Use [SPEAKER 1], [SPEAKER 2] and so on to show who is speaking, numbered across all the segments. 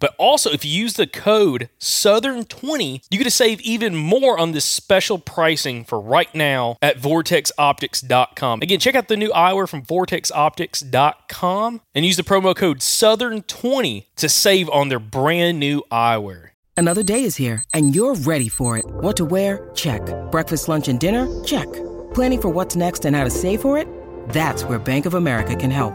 [SPEAKER 1] But also, if you use the code Southern20, you get to save even more on this special pricing for right now at vortexoptics.com. Again, check out the new eyewear from vortexoptics.com and use the promo code Southern20 to save on their brand new eyewear.
[SPEAKER 2] Another day is here, and you're ready for it. What to wear? Check. Breakfast, lunch, and dinner? Check. Planning for what's next and how to save for it? That's where Bank of America can help.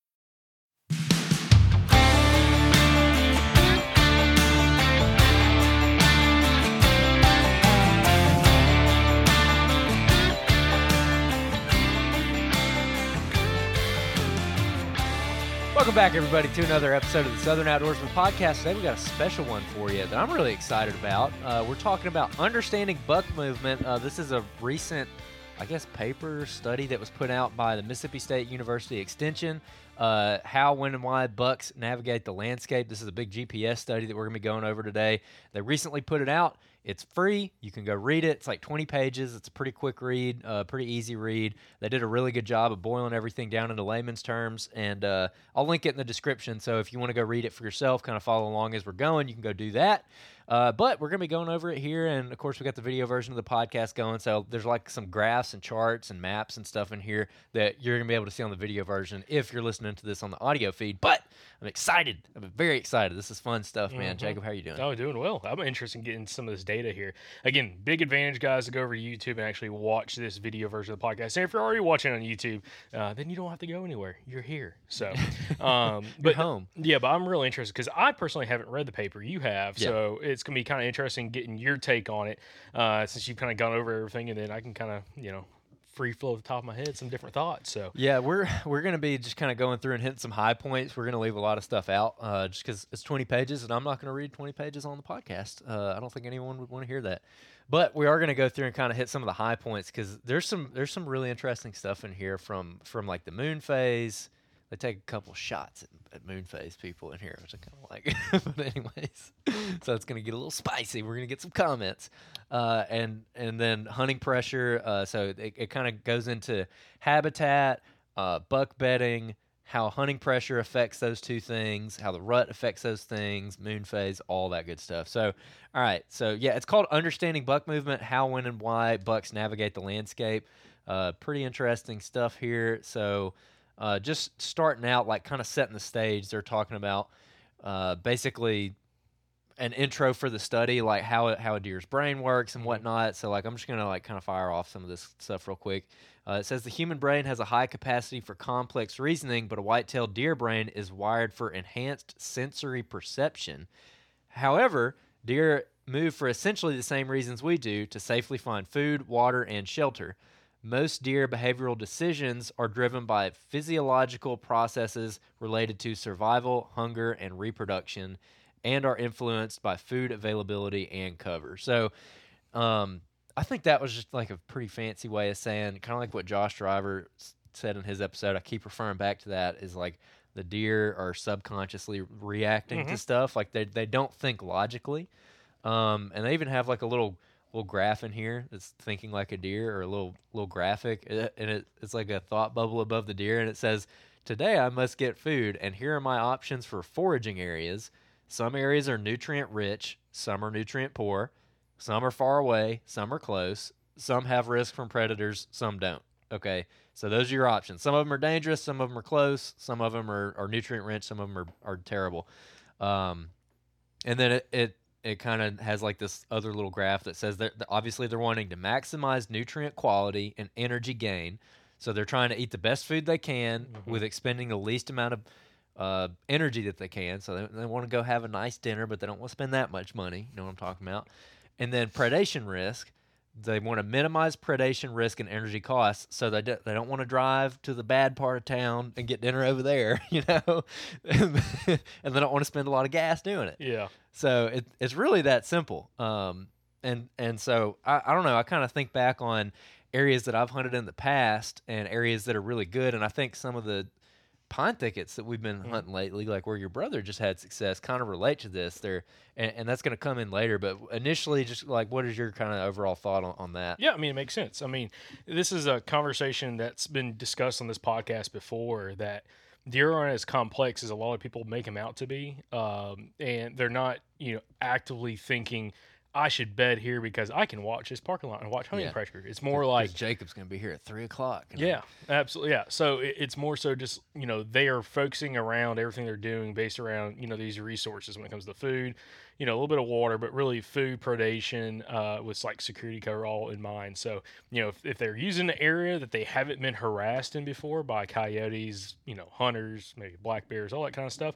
[SPEAKER 3] Welcome back, everybody, to another episode of the Southern Outdoorsman Podcast. Today, we got a special one for you that I'm really excited about. Uh, we're talking about understanding buck movement. Uh, this is a recent, I guess, paper study that was put out by the Mississippi State University Extension. Uh, how, when, and why bucks navigate the landscape. This is a big GPS study that we're going to be going over today. They recently put it out. It's free. You can go read it. It's like 20 pages. It's a pretty quick read, uh, pretty easy read. They did a really good job of boiling everything down into layman's terms, and uh, I'll link it in the description. So if you want to go read it for yourself, kind of follow along as we're going, you can go do that. Uh, but we're going to be going over it here, and of course, we got the video version of the podcast going. So there's like some graphs and charts and maps and stuff in here that you're going to be able to see on the video version if you're listening to this on the audio feed. But I'm excited. I'm very excited. This is fun stuff, man.
[SPEAKER 1] Mm-hmm.
[SPEAKER 3] Jacob, how are you doing?
[SPEAKER 1] Oh, doing well. I'm interested in getting some of this data here. Again, big advantage, guys, to go over to YouTube and actually watch this video version of the podcast. And if you're already watching on YouTube, uh, then you don't have to go anywhere. You're here. So, um, but
[SPEAKER 3] home.
[SPEAKER 1] Yeah, but I'm really interested because I personally haven't read the paper. You have,
[SPEAKER 3] Yeah.
[SPEAKER 1] so it's gonna be kind of interesting getting your take on it uh, since you've kind of gone over everything, and then I can kind of you know free flow at the top of my head, some different thoughts. So
[SPEAKER 3] Yeah, we're we're gonna be just kind of going through and hitting some high points. We're gonna leave a lot of stuff out, uh, just because it's 20 pages, and I'm not gonna read 20 pages on the podcast. Uh, I don't think anyone would want to hear that. But we are gonna go through and kind of hit some of the high points because there's some there's some really interesting stuff in here from from like the moon phase. They take a couple shots at, at moon phase people in here, which I kind of like. but anyways, so it's gonna get a little spicy. We're gonna get some comments, uh, and and then hunting pressure. Uh, so it, it kind of goes into habitat, uh, buck bedding, how hunting pressure affects those two things, how the rut affects those things, moon phase, all that good stuff. So, all right, so yeah, it's called understanding buck movement, how, when, and why bucks navigate the landscape. Uh, pretty interesting stuff here. So, uh, just starting out, like kind of setting the stage, they're talking about uh, basically an intro for the study, like how a- how a deer's brain works and whatnot. So like I'm just gonna like kind of fire off some of this stuff real quick. Uh, it says the human brain has a high capacity for complex reasoning, but a white-tailed deer brain is wired for enhanced sensory perception. However, deer move for essentially the same reasons we do to safely find food, water, and shelter. Most deer behavioral decisions are driven by physiological processes related to survival, hunger, and reproduction, and are influenced by food availability and cover. So, um, I think that was just like a pretty fancy way of saying, kind of like what Josh Driver said in his episode. I keep referring back to that is like the deer are subconsciously reacting to stuff. Like they they don't think logically, um, and they even have like a little little graph in here that's thinking like a deer or a little little graphic, uh, and it, it's like a thought bubble above the deer, and it says, "Today I must get food, and here are my options for foraging areas." Some areas are nutrient rich, some are nutrient poor. Some are far away, some are close. Some have risk from predators, some don't. Okay, so those are your options. Some of them are dangerous, some of them are close, some of them are, are nutrient rich, some of them are, are terrible. Um, and then it it, it kind of has like this other little graph that says that obviously they're wanting to maximize nutrient quality and energy gain. So they're trying to eat the best food they can with expending the least amount of uh, energy that they can. So they, they want to go have a nice dinner, but they don't want to spend that much money. You know what I'm talking about? And then predation risk. They want to minimize predation risk and energy costs, so they do, they don't want to drive to the bad part of town and get dinner over there, you know, and they don't want to spend a lot of gas doing it.
[SPEAKER 1] yeah,
[SPEAKER 3] So it, it's really that simple. Um, and and so I, I don't know. I kind of think back on areas that I've hunted in the past and areas that are really good. And I think some of the pine thickets that we've been hunting lately, like where your brother just had success, kind of relate to this. There, and, and that's going to come in later. But initially, just like what is your kind of overall thought on, on that?
[SPEAKER 1] Yeah, I mean, it makes sense. I mean, this is a conversation that's been discussed on this podcast before that deer aren't as complex as a lot of people make them out to be. Um, and they're not, you know, actively thinking, I should bed here because I can watch this parking lot and watch hunting
[SPEAKER 3] Yeah.
[SPEAKER 1] pressure. It's more like,
[SPEAKER 3] Jacob's going to be here at three o'clock.
[SPEAKER 1] yeah, absolutely. Yeah. So it, it's more so just, you know, they are focusing around everything they're doing based around, you know, these resources when it comes to food, you know, a little bit of water, but really food predation uh, with like security cover all in mind. So, you know, if, if they're using an area that they haven't been harassed in before by coyotes, you know, hunters, maybe black bears, all that kind of stuff,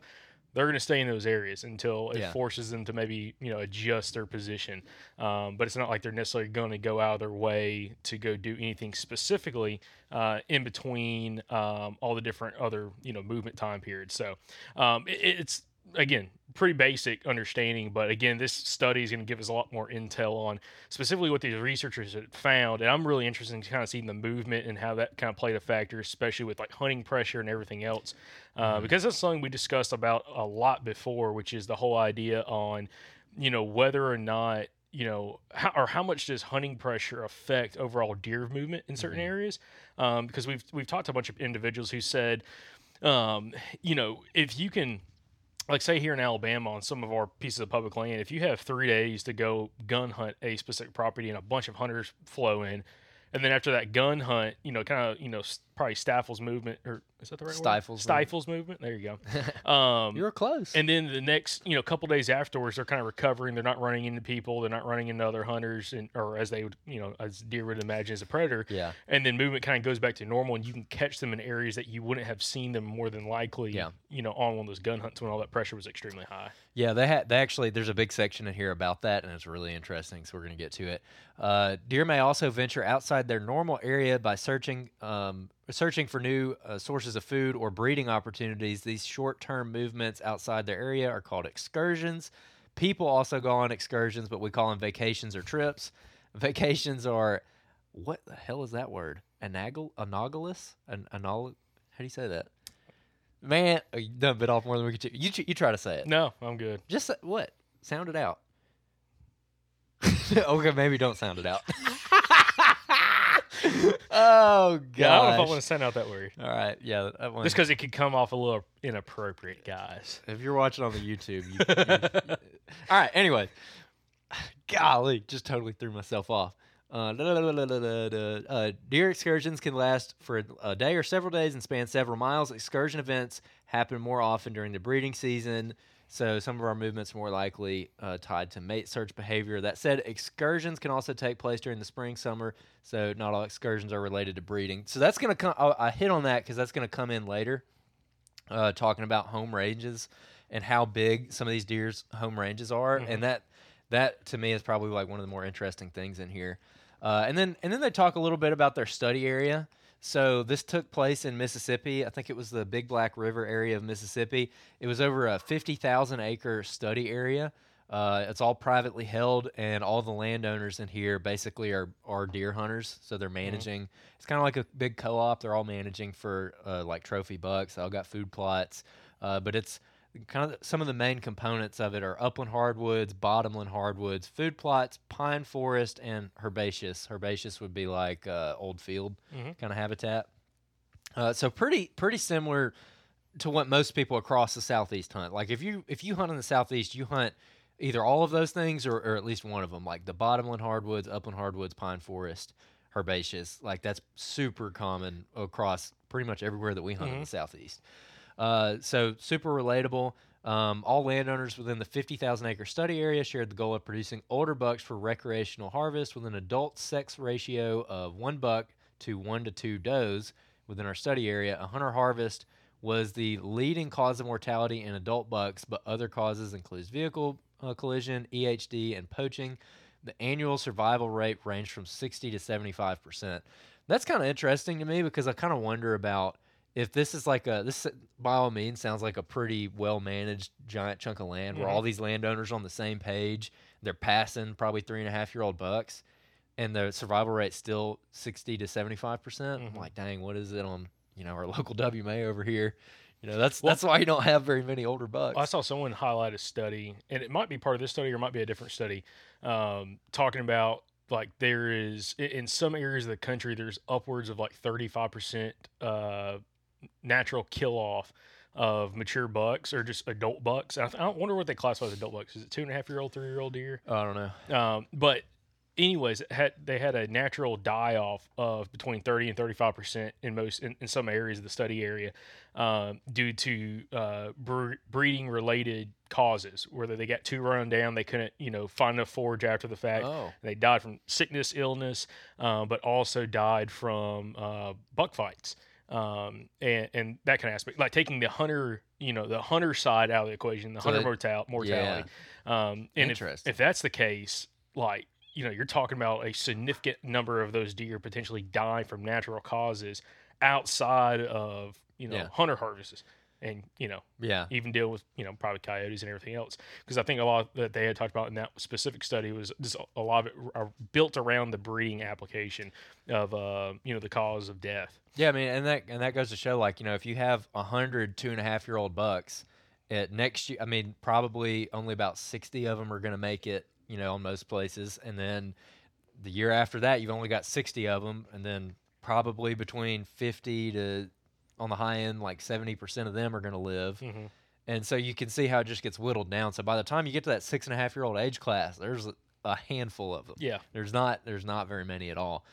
[SPEAKER 1] they're going to stay in those areas until it
[SPEAKER 3] Yeah.
[SPEAKER 1] forces them to maybe you know adjust their position. Um, but it's not like they're necessarily going to go out of their way to go do anything specifically uh, in between um, all the different other you know movement time periods. So um, it, it's again pretty basic understanding, but again this study is going to give us a lot more intel on specifically what these researchers had found, and I'm really interested in kind of seeing the movement and how that kind of played a factor, especially with like hunting pressure and everything else uh, because that's something we discussed about a lot before, which is the whole idea on, you know, whether or not, you know, how, or how much does hunting pressure affect overall deer movement in certain areas? Um, because we've we've talked to a bunch of individuals who said, um, you know, if you can like say here in Alabama on some of our pieces of public land, if you have three days to go gun hunt a specific property and a bunch of hunters flow in, and then after that gun hunt, you know, kind of you know probably Staffels movement, or is that the right
[SPEAKER 3] Stifles
[SPEAKER 1] word? Stifles movement. There you go. Um,
[SPEAKER 3] You were close.
[SPEAKER 1] and then the next, you know, couple days afterwards, they're kind of recovering. They're not running into people. They're not running into other hunters, and or as they would, you know, as deer would imagine as a predator.
[SPEAKER 3] Yeah.
[SPEAKER 1] And then movement kind of goes back to normal, and you can catch them in areas that you wouldn't have seen them more than likely.
[SPEAKER 3] Yeah.
[SPEAKER 1] You know, on one of those gun hunts when all that pressure was extremely high.
[SPEAKER 3] Yeah, they had they actually there's a big section in here about that, and it's really interesting. So we're gonna get to it. Uh, deer may also venture outside their normal area by searching um, searching for new uh, sources of food or breeding opportunities. These short-term movements outside their area are called excursions. People also go on excursions, but we call them vacations or trips. Vacations are what the hell is that word? Anagal analogous? An anal how do you say that? Man, oh, you done bit off more than we could chew. You, you try to say it.
[SPEAKER 1] No, I'm good.
[SPEAKER 3] Just say- what? Sound it out. okay, maybe don't sound it out. oh god.
[SPEAKER 1] Yeah, I don't know if I want to send out that word.
[SPEAKER 3] All right, yeah, that one.
[SPEAKER 1] Just because it could come off a little inappropriate, guys.
[SPEAKER 3] if you're watching on the YouTube, you, you- all right. Anyway, golly, just totally threw myself off. Uh, da- da- da-. Uh, deer excursions can last for a day or several days and span several miles. Excursion events happen more often during the breeding season, so some of our movements are more likely uh, tied to mate search behavior. That said, excursions can also take place during the spring, summer, so not all excursions are related to breeding. So that's gonna come. I, hit on that because that's gonna come in later uh, talking about home ranges and how big some of these deer's home ranges are, and that that to me is probably like one of the more interesting things in here. Uh, and then and then they talk a little bit about their study area. So this took place in Mississippi. I think it was the Big Black River area of Mississippi. It was over a fifty thousand acre study area. Uh, it's all privately held, and all the landowners in here basically are, are deer hunters. So they're managing. It's kind of like a big co-op. They're all managing for uh, like trophy bucks. They all got food plots, uh, but it's kind of some of the main components of it are upland hardwoods, bottomland hardwoods, food plots, pine forest, and herbaceous. Herbaceous would be like uh, old field kind of habitat. Uh, so pretty pretty similar to what most people across the southeast hunt. Like if you if you hunt in the southeast, you hunt either all of those things or, or at least one of them, like the bottomland hardwoods, upland hardwoods, pine forest, herbaceous. Like that's super common across pretty much everywhere that we hunt in the southeast. Uh, so super relatable. Um, all landowners within the 50,000 acre study area shared the goal of producing older bucks for recreational harvest with an adult sex ratio of one buck to one to two does within our study area. A hunter harvest was the leading cause of mortality in adult bucks, but other causes includes vehicle uh, collision, EHD, and poaching. The annual survival rate ranged from 60 to 75 percent. That's kind of interesting to me because I kind of wonder about if this is like a this by all means sounds like a pretty well managed giant chunk of land where all these landowners are on the same page. They're passing probably three and a half year old bucks, and the survival rate's still 60 to 75 percent. I'm like, dang, what is it on you know our local WMA over here? You know, that's that's why you don't have very many older bucks.
[SPEAKER 1] I saw someone highlight a study, and it might be part of this study or might be a different study, um, talking about like there is in some areas of the country there's upwards of like 35 percent uh, natural kill off of mature bucks or just adult bucks. I, th- I wonder what they classify as adult bucks. Is it two and a half year old, three year old deer?
[SPEAKER 3] I don't know.
[SPEAKER 1] Um, but anyways, it had they had a natural die off of between 30 and 35 percent in most in, in some areas of the study area um, due to uh, bre- breeding related causes whether they got too run down they couldn't you know find enough forage after the fact
[SPEAKER 3] Oh.
[SPEAKER 1] they died from sickness illness uh, but also died from uh, buck fights um, and, and that kind of aspect like taking the hunter you know the hunter side out of the equation the
[SPEAKER 3] So
[SPEAKER 1] hunter mortal- mortality. Um, and if, if that's the case like you know you're talking about a significant number of those deer potentially dying from natural causes outside of you know
[SPEAKER 3] Yeah.
[SPEAKER 1] hunter harvests and you know
[SPEAKER 3] Yeah.
[SPEAKER 1] even deal with you know probably coyotes and everything else. Because i think a lot that they had talked about in that specific study was just a lot of it are built around the breeding application of uh you know the cause of death.
[SPEAKER 3] Yeah, I mean, and that and that goes to show, like, you know, if you have a hundred two and a half year old bucks, at next year, I mean, probably only about sixty of them are going to make it, you know, on most places, and then the year after that, you've only got sixty of them, and then probably between fifty to on the high end, like seventy percent of them are going to live.
[SPEAKER 1] Mhm.
[SPEAKER 3] And so you can see how it just gets whittled down. So by the time you get to that six and a half year old age class, there's a, a handful of them.
[SPEAKER 1] yeah
[SPEAKER 3] There's not there's not very many at all.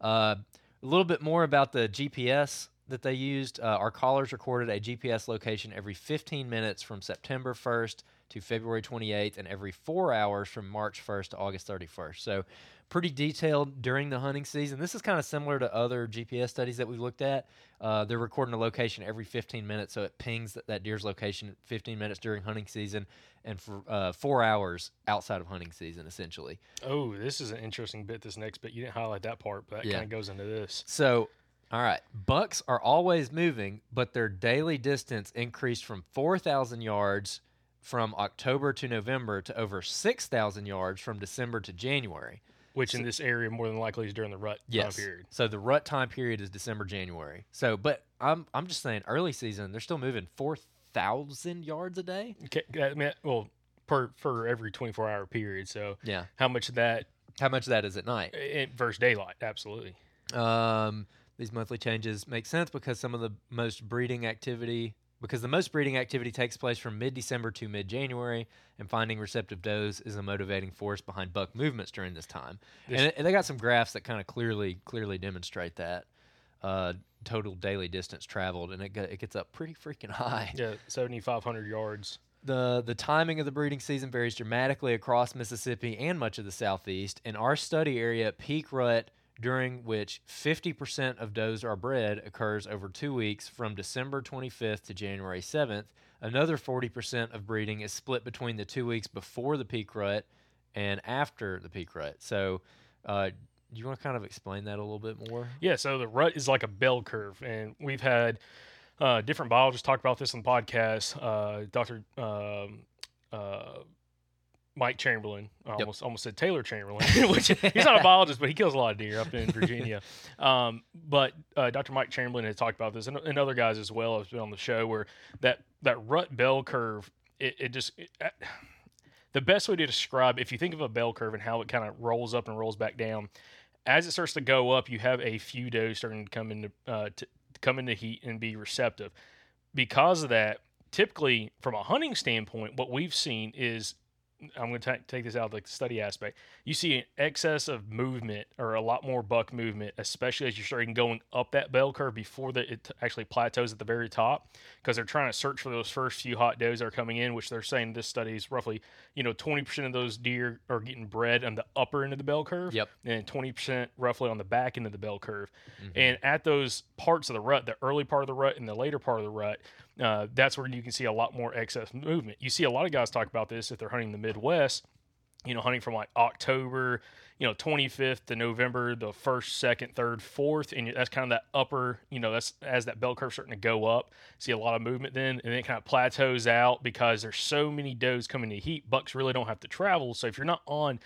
[SPEAKER 3] Uh, A little bit more about the GPS that they used. Uh, our collars recorded a GPS location every 15 minutes from September 1st to February 28th, and every four hours from March 1st to August 31st. So, pretty detailed during the hunting season. This is kind of similar to other GPS studies that we've looked at. Uh, they're recording a location every 15 minutes, so it pings that, that deer's location 15 minutes during hunting season and for uh, four hours outside of hunting season, essentially.
[SPEAKER 1] Oh, this is an interesting bit. This next bit, you didn't highlight that part, but that
[SPEAKER 3] Yeah.
[SPEAKER 1] kind of goes into this.
[SPEAKER 3] So, all right, bucks are always moving, but their daily distance increased from 4,000 yards from October to November to over 6,000 yards from December to January.
[SPEAKER 1] Which in this area more than likely is during the rut time period.
[SPEAKER 3] So the rut time period is December, January. So, but I'm I'm just saying, early season they're still moving 4,000 yards a day.
[SPEAKER 1] Okay, I mean, well, per for every 24 hour period. So
[SPEAKER 3] Yeah.
[SPEAKER 1] how much of that
[SPEAKER 3] How much of that is at night?
[SPEAKER 1] in versus daylight? Absolutely.
[SPEAKER 3] Um, these monthly changes make sense because some of the most breeding activity, because the most breeding activity takes place from mid December to mid January, and finding receptive does is a motivating force behind buck movements during this time. and, it- and they got some graphs that kind of clearly clearly demonstrate that. Uh, total daily distance traveled, and it, go- it gets up pretty freaking high.
[SPEAKER 1] Yeah, 7,500 yards.
[SPEAKER 3] The the timing of the breeding season varies dramatically across Mississippi and much of the southeast. In our study area, peak rut during which 50% of does are bred occurs over 2 weeks from December 25th to January 7th. Another 40% of breeding is split between the 2 weeks before the peak rut and after the peak rut. So, uh, do you want to kind of explain that a little bit more?
[SPEAKER 1] Yeah, so the rut is like a bell curve, and we've had uh, different biologists talk about this on the podcast. Uh, Dr. Mike Chamberlain, I almost almost said Taylor Chamberlain, which he's not a biologist, but he kills a lot of deer up in Virginia. um, but uh, Dr. Mike Chamberlain has talked about this, and, and other guys as well have been on the show, where that that rut bell curve, it, it just it, uh, the best way to describe if you think of a bell curve and how it kind of rolls up and rolls back down as it starts to go up you have a few does starting to come into uh, to, to come into heat and be receptive because of that typically from a hunting standpoint what we've seen is i'm going to take this out of the study aspect you see an excess of movement or a lot more buck movement especially as you're starting going up that bell curve before the, it actually plateaus at the very top because they're trying to search for those first few hot does that are coming in which they're saying this study is roughly you know 20% of those deer are getting bred on the upper end of the bell curve
[SPEAKER 3] Yep.
[SPEAKER 1] and 20% roughly on the back end of the bell curve. Mm-hmm. And at those parts of the rut, the early part of the rut and the later part of the rut, uh, that's where you can see a lot more excess movement. You see a lot of guys talk about this if they're hunting the Midwest, you know, hunting from like October, you know, 25th to November, the first, second, third, fourth, and that's kind of that upper, you know, that's as that bell curve starting to go up. See a lot of movement then, and then it kind of plateaus out because there's so many does coming to heat. Bucks really don't have to travel, so if you're not on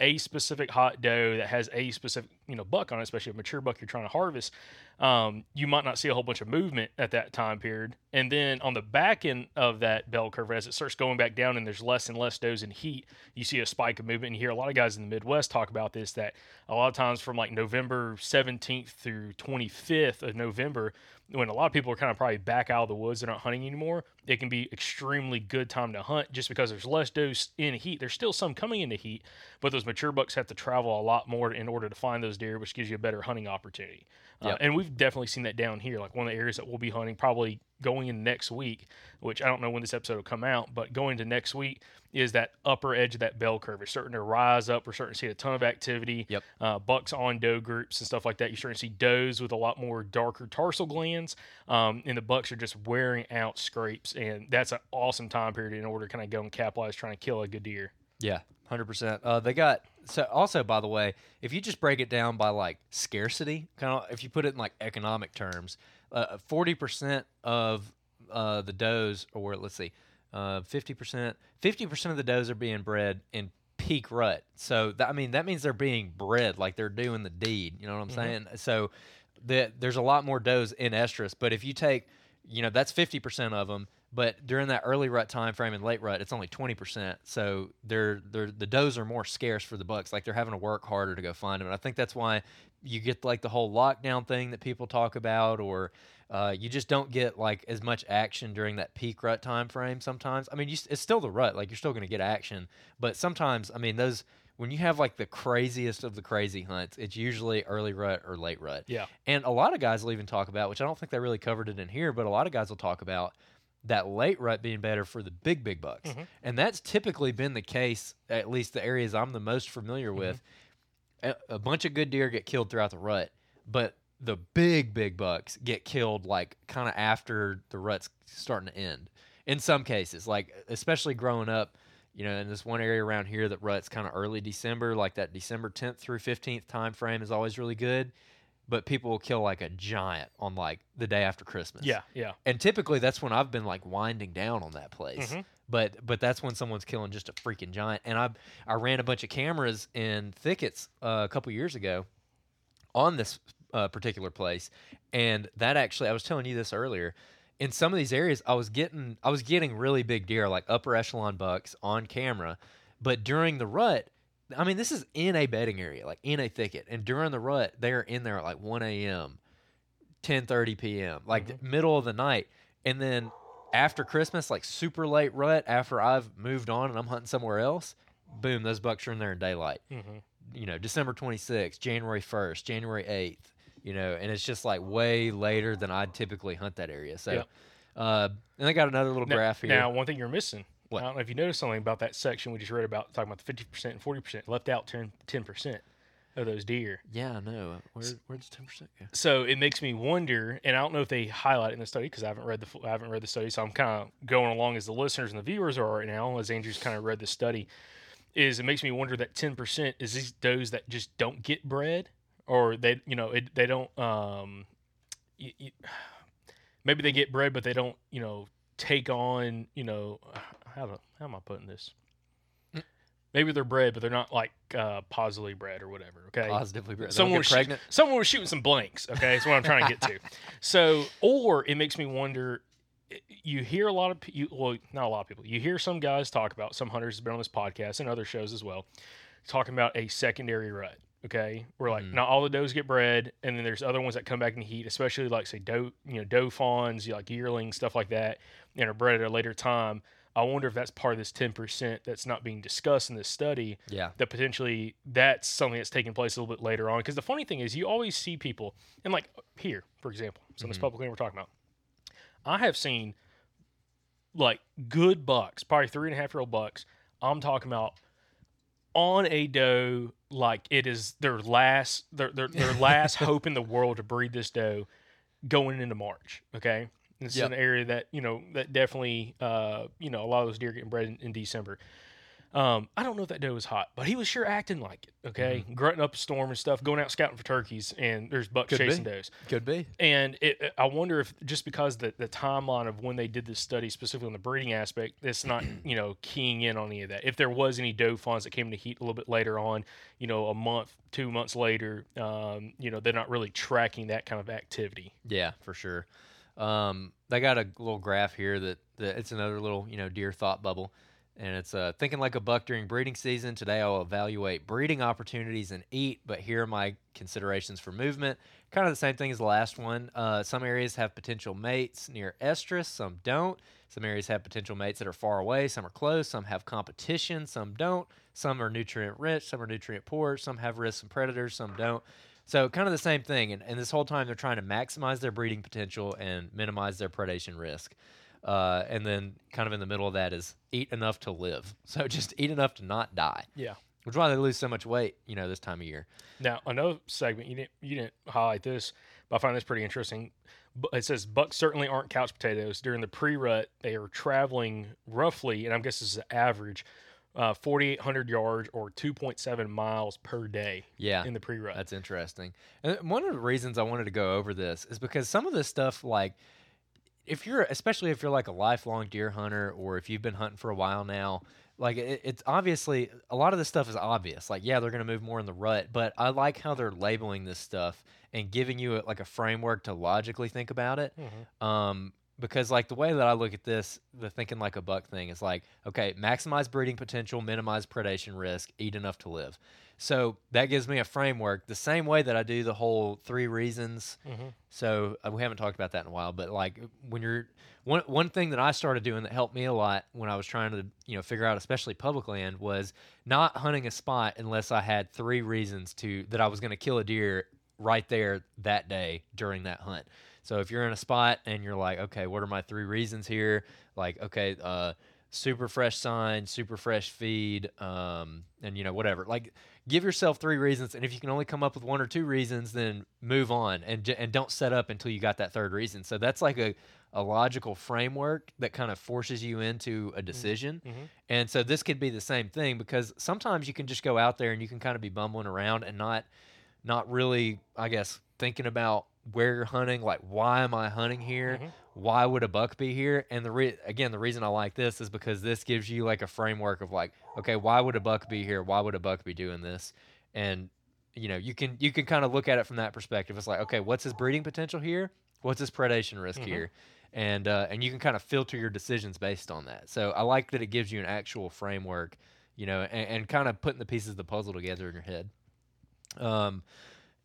[SPEAKER 1] a specific hot doe that has a specific, you know, buck on it, especially a mature buck you're trying to harvest, um, you might not see a whole bunch of movement at that time period. And then on the back end of that bell curve, as it starts going back down and there's less and less does in heat, you see a spike of movement. And you hear a lot of guys in the Midwest talk about this that a lot of times from like November 17th through 25th of November, when a lot of people are kind of probably back out of the woods, they're not hunting anymore, it can be extremely good time to hunt just because there's less does in heat. There's still some coming into heat, but those mature bucks have to travel a lot more in order to find those deer, which gives you a better hunting opportunity. Uh, and we've definitely seen that down here. Like one of the areas that we'll be hunting probably going in next week, which I don't know when this episode will come out, but going to next week is that upper edge of that bell curve. It's starting to rise up. We're starting to see a ton of activity.
[SPEAKER 3] Yep.
[SPEAKER 1] Uh, bucks on doe groups and stuff like that. You're starting to see does with a lot more darker tarsal glands, um, and the bucks are just wearing out scrapes. And that's an awesome time period in order to kind of go and capitalize trying to kill a good deer.
[SPEAKER 3] Yeah, hundred percent. Uh, they got so also by the way, if you just break it down by like scarcity, kind of if you put it in like economic terms, uh, forty percent of uh, the does, or let's see, uh, fifty percent, fifty percent of the does are being bred in peak rut. So that, I mean that means they're being bred like they're doing the deed. You know what I'm saying? So the, there's a lot more does in estrus, but if you take you know that's 50% of them but during that early rut time frame and late rut it's only 20% so they're, they're the does are more scarce for the bucks like they're having to work harder to go find them and i think that's why you get like the whole lockdown thing that people talk about or uh, you just don't get like as much action during that peak rut time frame sometimes i mean you, it's still the rut like you're still going to get action but sometimes i mean those when you have like the craziest of the crazy hunts, it's usually early rut or late rut.
[SPEAKER 1] Yeah.
[SPEAKER 3] And a lot of guys will even talk about, which I don't think they really covered it in here, but a lot of guys will talk about that late rut being better for the big big bucks. And that's typically been the case at least the areas I'm the most familiar with. A, a bunch of good deer get killed throughout the rut, but the big big bucks get killed like kind of after the rut's starting to end. In some cases, like especially growing up, you know, in this one area around here that ruts kind of early December, like that December 10th through 15th time frame is always really good. But people will kill like a giant on like the day after Christmas.
[SPEAKER 1] Yeah, yeah.
[SPEAKER 3] And typically that's when I've been like winding down on that place.
[SPEAKER 1] Mm-hmm.
[SPEAKER 3] But but that's when someone's killing just a freaking giant. And I I ran a bunch of cameras in thickets uh, a couple years ago on this uh, particular place, and that actually I was telling you this earlier. In some of these areas, I was getting I was getting really big deer, like upper echelon bucks, on camera. But during the rut, I mean, this is in a bedding area, like in a thicket, and during the rut, they're in there at like 1 a.m., 10:30 p.m., like the middle of the night, and then after Christmas, like super late rut, after I've moved on and I'm hunting somewhere else, boom, those bucks are in there in daylight. You know, December 26th, January 1st, January 8th, you know, and it's just like way later than I'd typically hunt that area. So,
[SPEAKER 1] Yep.
[SPEAKER 3] uh, and I got another little
[SPEAKER 1] Now,
[SPEAKER 3] graph here.
[SPEAKER 1] now, one thing you're missing.
[SPEAKER 3] What?
[SPEAKER 1] I don't know if you noticed something about that section we just read about, talking about the 50% and 40%. Left out 10 percent of those deer.
[SPEAKER 3] yeah, I know. Where, where's 10% go?
[SPEAKER 1] So it makes me wonder, and I don't know if they highlight in the study because I haven't read the I haven't read the study, so I'm kind of going along as the listeners and the viewers are right now, as Andrew's kind of read the study. Is it makes me wonder that 10% is these does that just don't get bred, or they you know it, they don't um, y y maybe they get bred but they don't you know take on you know how do, how am I putting this? Maybe they're bred, but they're not like uh, positively bred or whatever. Okay,
[SPEAKER 3] Positively bred.
[SPEAKER 1] Someone was,
[SPEAKER 3] pregnant?
[SPEAKER 1] someone was shooting some blanks. Okay, that's what I'm trying to get to. So, or it makes me wonder. You hear a lot of you, well, not a lot of people. You hear some guys talk about some hunters have been on this podcast and other shows as well, talking about a secondary rut. Okay, where like not all the does get bred, and then there's other ones that come back in heat, especially like say doe, you know, doe fawns, you know, like yearlings, stuff like that, and are bred at a later time. I wonder if that's part of this 10% that's not being discussed in this study
[SPEAKER 3] Yeah.
[SPEAKER 1] that potentially that's something that's taking place a little bit later on. Because the funny thing is, you always see people, and like here, for example, so in this mm-hmm. public land we're talking about, I have seen like good bucks, probably three and a half year old bucks. I'm talking about on a doe like it is their last their their, their last hope in the world to breed this doe going into March. Okay. This
[SPEAKER 3] Yep.
[SPEAKER 1] is an area that, you know, that definitely uh, you know, a lot of those deer getting bred in, in December. Um, I don't know if that doe was hot, but he was sure acting like it. Okay, grunting up a storm and stuff, going out scouting for turkeys, and there's bucks
[SPEAKER 3] Could be.
[SPEAKER 1] chasing does.
[SPEAKER 3] Could be.
[SPEAKER 1] And it, I wonder if just because the, the timeline of when they did this study, specifically on the breeding aspect, it's not you know keying in on any of that. If there was any doe fawns that came to heat a little bit later on, you know, a month, two months later, um, you know, they're not really tracking that kind of activity.
[SPEAKER 3] Yeah, for sure. Um, they got a little graph here that, that it's another little you know deer thought bubble, and it's uh, thinking like a buck during breeding season. Today I'll evaluate breeding opportunities and eat, but here are my considerations for movement. Kind of the same thing as the last one. Uh, some areas have potential mates near estrus, some don't. Some areas have potential mates that are far away, some are close, some have competition, some don't. Some are nutrient rich, some are nutrient poor, some have risks and predators, some don't. So kind of the same thing, and, and this whole time they're trying to maximize their breeding potential and minimize their predation risk. Uh, and then kind of in the middle of that is eat enough to live. So just eat enough to not die,
[SPEAKER 1] Yeah.
[SPEAKER 3] which is why they lose so much weight, you know, this time of year.
[SPEAKER 1] Now another segment you didn't you didn't highlight this, but I find this pretty interesting. It says bucks certainly aren't couch potatoes. During the pre-rut, they are traveling roughly, and I guess this is the average, uh, 4,800 yards or 2.7 miles per day.
[SPEAKER 3] Yeah,
[SPEAKER 1] in the pre-rut.
[SPEAKER 3] That's interesting. And one of the reasons I wanted to go over this is because some of this stuff, like if you're, especially if you're like a lifelong deer hunter or if you've been hunting for a while now, like it, it's obviously a lot of this stuff is obvious. Like, yeah, they're going to move more in the rut, but I like how they're labeling this stuff and giving you a, like a framework to logically think about it. Um, because like the way that I look at this, the thinking like a buck thing is like, okay, maximize breeding potential, minimize predation risk, eat enough to live. So that gives me a framework the same way that I do the whole three reasons. So uh, we haven't talked about that in a while, but like when you're one one thing that I started doing that helped me a lot when I was trying to you know figure out especially public land was not hunting a spot unless I had three reasons to that I was going to kill a deer right there that day during that hunt. So if you're in a spot and you're like, okay, what are my three reasons here? Like, okay, uh, super fresh sign, super fresh feed, um, and you know whatever. Like, give yourself three reasons, and if you can only come up with one or two reasons, then move on and j- and don't set up until you got that third reason. So that's like a a logical framework that kind of forces you into a decision. And so this could be the same thing because sometimes you can just go out there and you can kind of be bumbling around and not not really, I guess, thinking about where you're hunting, like why am I hunting here? Why would a buck be here? And the re- again, the reason I like this is because this gives you like a framework of like, okay, why would a buck be here? Why would a buck be doing this? And you know, you can you can kind of look at it from that perspective. It's like, okay, what's his breeding potential here? What's his predation risk here? And uh, and you can kind of filter your decisions based on that. So I like that it gives you an actual framework, you know, and, and kind of putting the pieces of the puzzle together in your head. Um,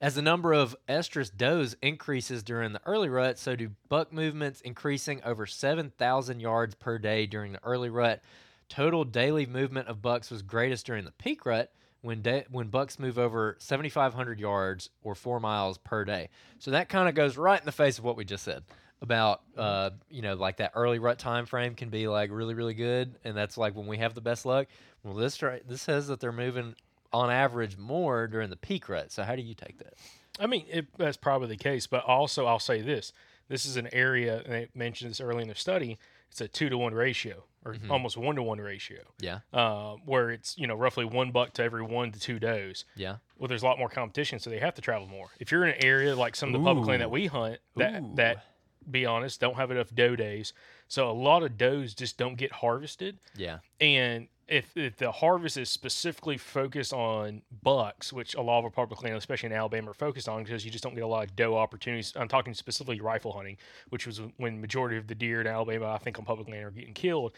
[SPEAKER 3] as the number of estrus does increases during the early rut, so do buck movements increasing over 7,000 yards per day during the early rut. Total daily movement of bucks was greatest during the peak rut when da- when bucks move over 7,500 yards or four miles per day. So that kind of goes right in the face of what we just said about uh, you know like that early rut time frame can be like really really good, and that's like when we have the best luck. Well, this this says that they're moving on average more during the peak rut. So how do you take that?
[SPEAKER 1] I mean, it, that's probably the case, but also I'll say this: this is an area, and they mentioned this early in their study. It's a two to one ratio, or almost one to one ratio,
[SPEAKER 3] Yeah,
[SPEAKER 1] uh, where it's you know roughly one buck to every one to two does.
[SPEAKER 3] yeah,
[SPEAKER 1] Well, there's a lot more competition, so they have to travel more. If you're in an area like some of the public land that we hunt, that
[SPEAKER 3] Ooh.
[SPEAKER 1] that be honest, don't have enough doe days, so a lot of does just don't get harvested.
[SPEAKER 3] yeah,
[SPEAKER 1] And if, if the harvest is specifically focused on bucks, which a lot of public land, especially in Alabama, are focused on because you just don't get a lot of doe opportunities. I'm talking specifically rifle hunting, which was when majority of the deer in Alabama, I think, on public land are getting killed.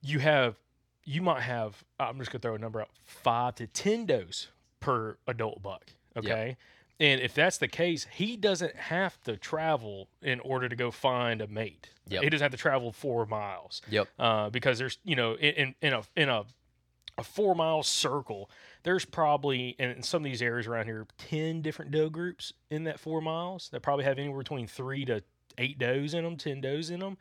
[SPEAKER 1] You have, you might have, I'm just gonna throw a number out, five to ten does per adult buck. Okay. And if that's the case, he doesn't have to travel in order to go find a mate.
[SPEAKER 3] Yep.
[SPEAKER 1] He doesn't have to travel four miles
[SPEAKER 3] yep,
[SPEAKER 1] uh, because there's you know in, in, a in a a four mile circle there's probably in some of these areas around here 10 different doe groups in that four miles that probably have anywhere between three to eight does in them 10 does in them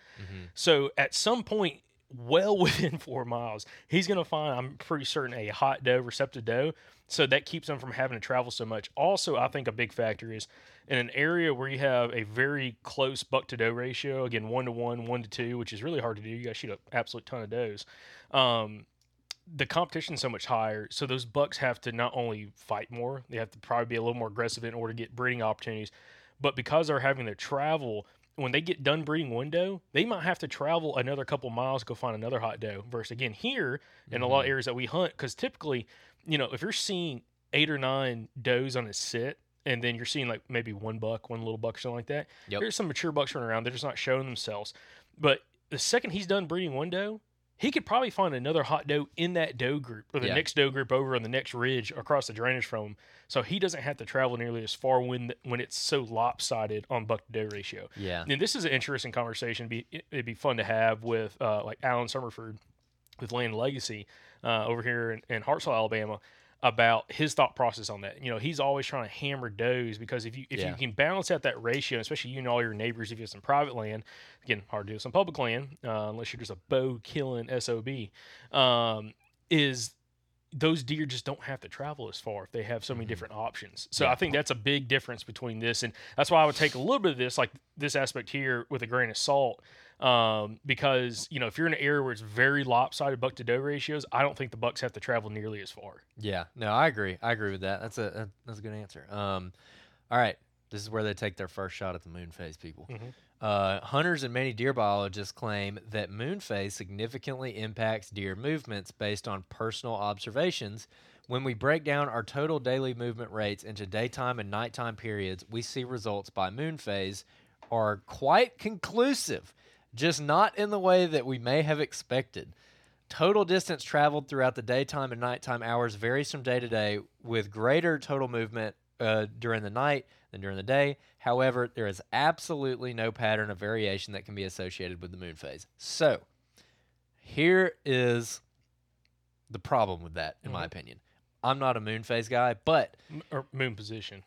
[SPEAKER 1] so at some point well within four miles he's going to find i'm pretty certain a hot doe receptive doe so that keeps him from having to travel so much. Also i think a big factor is in an area where you have a very close buck to doe ratio again one to one one to two which is really hard to do. You got to shoot an absolute ton of does um, the competition's so much higher, so those bucks have to not only fight more, they have to probably be a little more aggressive in order to get breeding opportunities. But because they're having to travel, when they get done breeding one doe, they might have to travel another couple miles to go find another hot doe. Versus again here in a lot of mm-hmm. areas that we hunt, because typically, you know, if you're seeing eight or nine does on a sit, and then you're seeing like maybe one buck, one little buck, or something like that.
[SPEAKER 3] Yep.
[SPEAKER 1] There's some mature bucks running around; they're just not showing themselves. But the second he's done breeding one doe, he could probably find another hot doe in that doe group or the
[SPEAKER 3] Yeah.
[SPEAKER 1] next doe group over on the next ridge across the drainage from him. So he doesn't have to travel nearly as far when when it's so lopsided on buck to doe ratio.
[SPEAKER 3] yeah,
[SPEAKER 1] And this is an interesting conversation. Be it'd be fun to have with uh, like Alan Summerford with Land Legacy uh, over here in, in Hartsville, Alabama, about his thought process on that. You know, he's always trying to hammer does because if you if
[SPEAKER 3] Yeah.
[SPEAKER 1] you can balance out that ratio, especially you and all your neighbors, if you have some private land, again hard to do some public land uh, unless you're just a bow killing sob, um, is those deer just don't have to travel as far if they have so many different options. So I think that's a big difference between this and that's why I would take a little bit of this, like this aspect here, with a grain of salt. Um, because you know if you're in an area where it's very lopsided buck to doe ratios, I don't think the bucks have to travel nearly as far.
[SPEAKER 3] yeah. No, I agree. I agree with that. That's a that- that's a good answer. Um, all right, this is where they take their first shot at the moon phase, people. Uh, hunters and many deer biologists claim that moon phase significantly impacts deer movements based on personal observations. When we break down our total daily movement rates into daytime and nighttime periods, we see results by moon phase are quite conclusive, just not in the way that we may have expected. Total distance traveled throughout the daytime and nighttime hours varies from day to day, with greater total movement uh, during the night than during the day. However, there is absolutely no pattern of variation that can be associated with the moon phase. So, here is the problem with that, in my opinion. I'm not a moon phase guy, but
[SPEAKER 1] M- or moon position.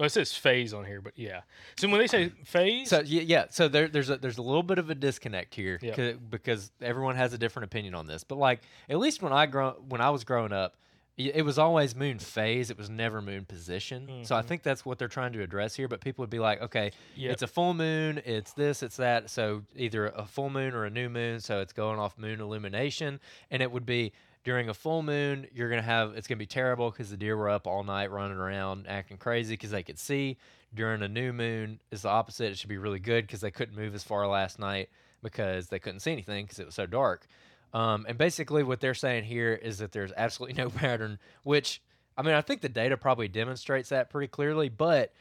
[SPEAKER 1] Well, it says phase on here, but yeah. So when they say phase,
[SPEAKER 3] So yeah, yeah. So there, there's a there's a little bit of a disconnect here. 'ca- because everyone has a different opinion on this. But like at least when I grow when I was growing up, it was always moon phase. It was never moon position. So I mm-hmm. think that's what they're trying to address here. But people would be like, okay,
[SPEAKER 1] Yep.
[SPEAKER 3] it's a full moon, it's this, it's that. So either a full moon or a new moon. So it's going off moon illumination, and it would be. During a full moon, you're gonna have it's gonna be terrible because the deer were up all night running around acting crazy because they could see. During a new moon, it's the opposite. It should be really good because they couldn't move as far last night because they couldn't see anything because it was so dark. Um, and basically, what they're saying here is that there's absolutely no pattern. Which I mean, I think the data probably demonstrates that pretty clearly. But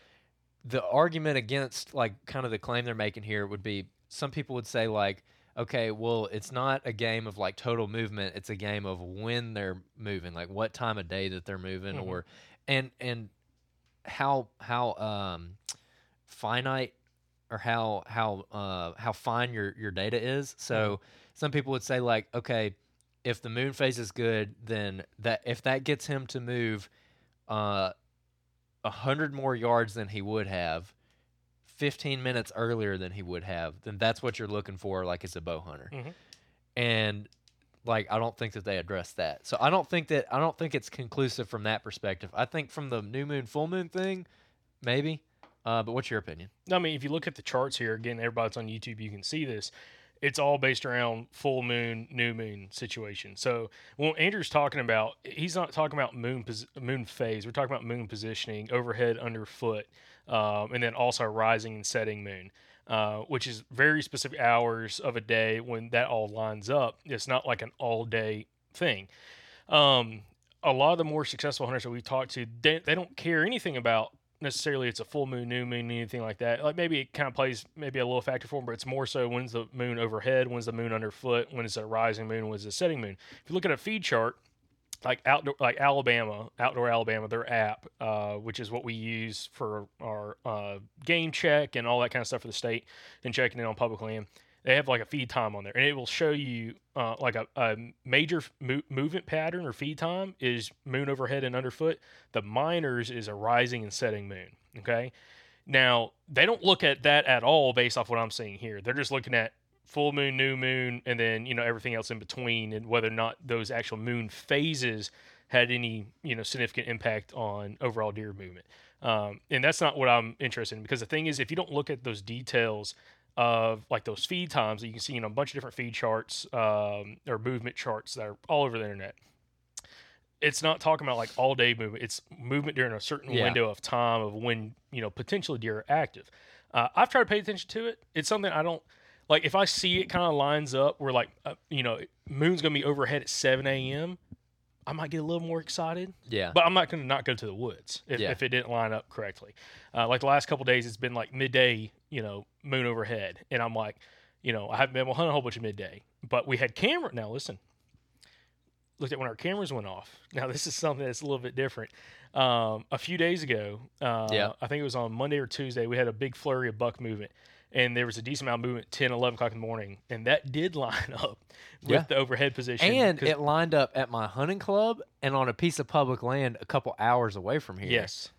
[SPEAKER 3] the argument against like kind of the claim they're making here would be some people would say like okay well it's not a game of like total movement it's a game of when they're moving like what time of day that they're moving or and and how how um finite or how how uh how fine your your data is. So some people would say like okay if the moon phase is good then that if that gets him to move uh a hundred more yards than he would have, fifteen minutes earlier than he would have, then that's what you're looking for, like as a bow hunter. And like I don't think that they address that. So I don't think that I don't think it's conclusive from that perspective. I think from the new moon, full moon thing, maybe. Uh, but what's your opinion?
[SPEAKER 1] I mean, if you look at the charts here, again, everybody's on YouTube, you can see this. It's all based around full moon, new moon situation. So when Andrew's talking about, he's not talking about moon pos- moon phase. We're talking about moon positioning, overhead, underfoot, um, and then also rising and setting moon, uh, which is very specific hours of a day when that all lines up. It's not like an all day thing. Um, a lot of the more successful hunters that we've talked to, they, they don't care anything about necessarily it's a full moon, new moon, anything like that. Like maybe it kind of plays maybe a little factor for but it's more so when's the moon overhead, when's the moon underfoot, when is a rising moon, when's the setting moon. If you look at a feed chart, like outdoor, like Alabama, Outdoor Alabama, their app, uh, which is what we use for our uh, game check and all that kind of stuff for the state and checking in on public land. They have like a feed time on there, and it will show you uh, like a, a major mo- movement pattern or feed time is moon overhead and underfoot. The minors is a rising and setting moon. Okay, now they don't look at that at all based off what I'm seeing here. They're just looking at full moon, new moon, and then you know everything else in between, and whether or not those actual moon phases had any you know significant impact on overall deer movement. Um, and that's not what I'm interested in because the thing is, if you don't look at those details of like those feed times that you can see in a bunch of different feed charts um, or movement charts that are all over the internet. It's not talking about like all day movement. It's movement during a certain
[SPEAKER 3] Yeah.
[SPEAKER 1] window of time of when you know potentially deer are active. Uh, I've tried to pay attention to it. It's something I don't like. If I see it kind of lines up where like uh, you know moon's gonna be overhead at seven a.m., I might get a little more excited.
[SPEAKER 3] Yeah.
[SPEAKER 1] But I'm not going to not go to the woods if,
[SPEAKER 3] Yeah.
[SPEAKER 1] if it didn't line up correctly. Uh, like the last couple days, it's been like midday, you know, moon overhead, and I'm like, you know, I haven't been able to hunt a whole bunch of midday, but we had camera. Now listen, looked at when our cameras went off. Now this is something that's a little bit different. Um, a few days ago, uh,
[SPEAKER 3] Yeah.
[SPEAKER 1] I think it was on Monday or Tuesday, we had a big flurry of buck movement. And there was a decent amount of movement 10, 11 o'clock in the morning. And that did line up with
[SPEAKER 3] Yeah.
[SPEAKER 1] the overhead position.
[SPEAKER 3] And it lined up at my hunting club and on a piece of public land a couple hours away from here.
[SPEAKER 1] yes.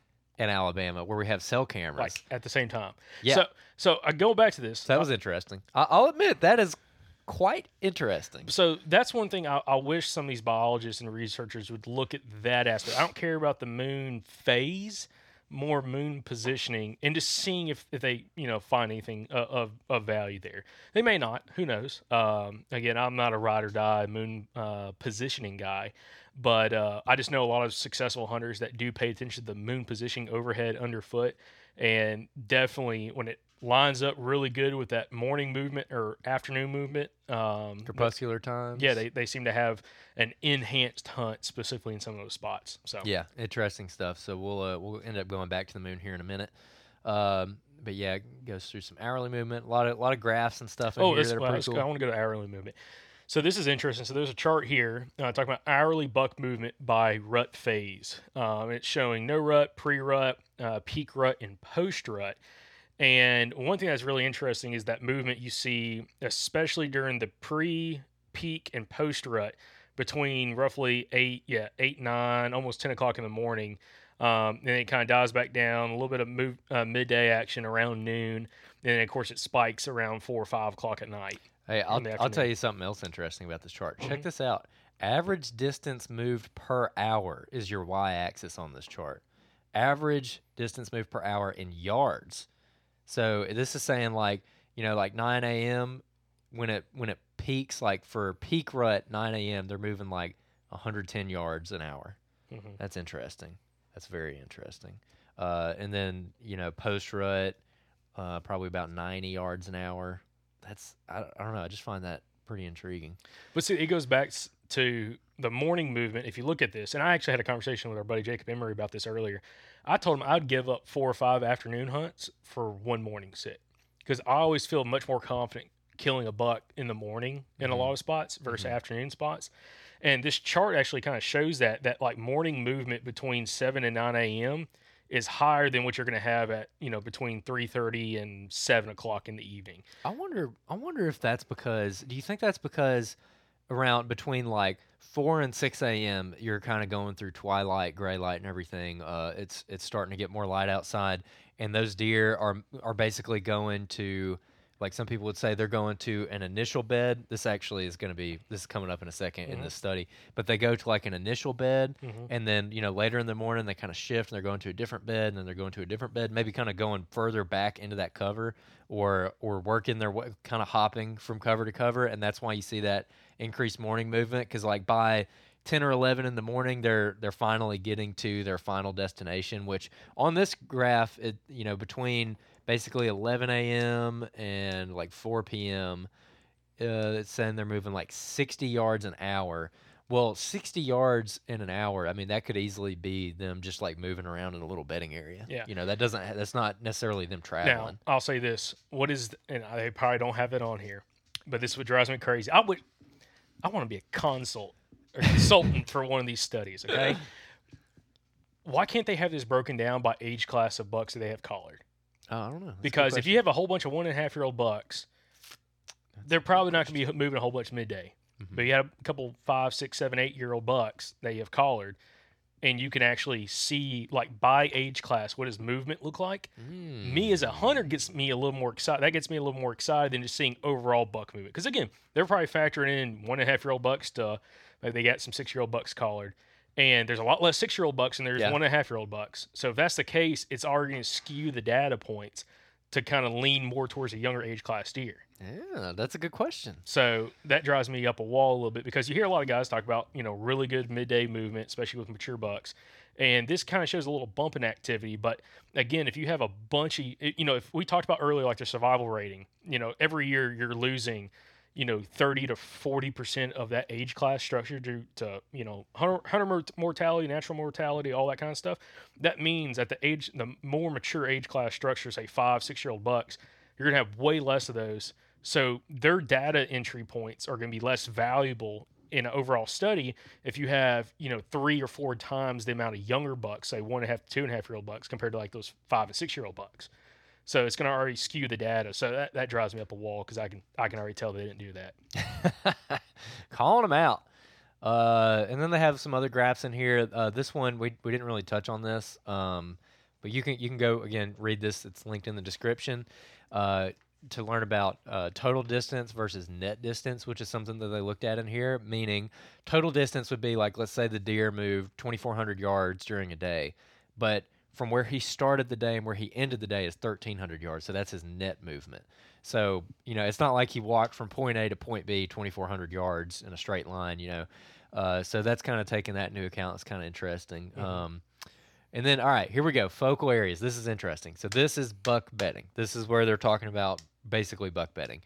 [SPEAKER 3] In Alabama where we have cell cameras.
[SPEAKER 1] like at the same time.
[SPEAKER 3] Yeah.
[SPEAKER 1] So so I go back to this.
[SPEAKER 3] so that was interesting. I- I'll admit that is quite interesting.
[SPEAKER 1] so that's one thing I, I wish some of these biologists and researchers would look at that aspect. I don't care about the moon phase, more moon positioning, and just seeing if, if they you know find anything uh, of of value there. They may not. Who knows? Um, again, I'm not a ride or die moon uh, positioning guy, but uh, I just know a lot of successful hunters that do pay attention to the moon positioning overhead, underfoot, and definitely when it lines up really good with that morning movement or afternoon movement. Um,
[SPEAKER 3] Crepuscular times.
[SPEAKER 1] yeah, they, they seem to have an enhanced hunt specifically in some of those spots. So
[SPEAKER 3] Yeah, interesting stuff. So we'll uh, we'll end up going back to the moon here in a minute. Um, but yeah, it goes through some hourly movement, a lot of a lot of graphs and stuff in
[SPEAKER 1] Oh,
[SPEAKER 3] here that are
[SPEAKER 1] well,
[SPEAKER 3] pretty cool.
[SPEAKER 1] I want to go to hourly movement. So this is interesting. So there's a chart here uh, talking about hourly buck movement by rut phase. Um, it's showing no rut, pre-rut, uh, peak rut, and post-rut. And one thing that's really interesting is that movement you see, especially during the pre, peak, and post-rut, between roughly eight, yeah, eight, nine, almost ten o'clock in the morning. Um, and then it kind of dies back down. A little bit of move, uh, midday action around noon, and then of course it spikes around four or five o'clock at night.
[SPEAKER 3] Hey, I'll, I'll tell you something else interesting about this chart. Check
[SPEAKER 1] Mhm.
[SPEAKER 3] this out. Average distance moved per hour is your y axis on this chart. Average distance moved per hour in yards. So this is saying like, you know, like 9 a.m. when it when it peaks, like for peak rut 9 a.m. they're moving like 110 yards an hour.
[SPEAKER 1] Mhm.
[SPEAKER 3] That's interesting. That's very interesting. Uh, and then you know post rut, uh, probably about 90 yards an hour. That's I, I don't know. I just find that pretty intriguing.
[SPEAKER 1] But see, it goes back to the morning movement. If you look at this, and I actually had a conversation with our buddy Jacob Emery about this earlier. I told him I'd give up four or five afternoon hunts for one morning sit because I always feel much more confident killing a buck in the morning in a mm-hmm. lot of spots versus mm-hmm. afternoon spots. And this chart actually kind of shows that that like morning movement between seven and nine a.m. is higher than what you're going to have at you know between three thirty and seven o'clock in the evening.
[SPEAKER 3] I wonder. I wonder if that's because. Do you think that's because around between like four and six a.m. you're kind of going through twilight, gray light, and everything. Uh, it's it's starting to get more light outside, and those deer are are basically going to. Like some people would say, they're going to an initial bed. This actually is going to be this is coming up in a 2nd in this mm-hmm. study. But they go to like an initial bed, mm-hmm. and then you know later in the morning they kind of shift and they're going to a different bed, and then they're going to a different bed. Maybe kind of going further back into that cover, or or working their way, kind of hopping from cover to cover, and that's why you see that increased morning movement. Because like by 10 or 11 in the morning they're they're finally getting to their final destination which on this graph it you know between basically 11 a.m and like 4 p.m uh, it's saying they're moving like 60 yards an hour well 60 yards in an hour i mean that could easily be them just like moving around in a little bedding area
[SPEAKER 1] Yeah.
[SPEAKER 3] you know that doesn't, that's not necessarily them traveling.
[SPEAKER 1] Now, I'll say this: what is, and they probably don't have it on here, but this is what drives me crazy. I would, I want to be a consult or consultant for one of these studies. Okay, why can't they have this broken down by age class of bucks that they have collared?
[SPEAKER 3] Oh, i don't know That's
[SPEAKER 1] Because if you have a whole bunch of one and a half year old bucks, they're probably not going to be moving a whole bunch midday.
[SPEAKER 3] Mm-hmm.
[SPEAKER 1] But you have a couple five, six, seven, eight year old bucks that you have collared, and you can actually see like by age class what does movement look like.
[SPEAKER 3] Mm.
[SPEAKER 1] Me as a hunter gets me a little more excited. That gets me a little more excited than just seeing overall buck movement. Because again, they're probably factoring in one and a half year old bucks to maybe they got some six year old bucks collared. And there's a lot less six year old bucks and there's
[SPEAKER 3] Yeah.
[SPEAKER 1] one and a half year old bucks. So if that's the case, it's already going to skew the data points to kind of lean more towards a younger age class deer.
[SPEAKER 3] yeah that's a good question
[SPEAKER 1] So that drives me up a wall a little bit because you hear a lot of guys talk about, you know, really good midday movement, especially with mature bucks. And this kind of shows a little bump in activity. But again, if you have a bunch of, you know, if we talked about earlier, like the survival rating, you know, every year you're losing, you know, 30 to 40% of that age class structure due to, you know, hunter, hunter mor- mortality, natural mortality, all that kind of stuff. That means at the age, the more mature age class structure, say five, six year old bucks, you're going to have way less of those. So their data entry points are going to be less valuable in an overall study if you have, you know, three or four times the amount of younger bucks, say one and a half, two and a half year old bucks compared to like those five and six year old bucks. So it's going to already skew the data. So that, that drives me up a wall because I can I can already tell they didn't do that.
[SPEAKER 3] calling them out. Uh, and then they have some other graphs in here. Uh, this one we, we didn't really touch on this, um, but you can you can go again read this. It's linked in the description uh, to learn about uh, total distance versus net distance, which is something that they looked at in here. Meaning, total distance would be like let's say the deer moved 2,400 yards during a day, but from where he started the day and where he ended the day is 1,300 yards. So that's his net movement. So, you know, it's not like he walked from point A to point B 2,400 yards in a straight line, you know. Uh, so that's kind of taking that into account. It's kind of interesting. Um, and then, all right, here we go. Focal areas. This is interesting. So this is buck bedding. This is where they're talking about basically buck bedding.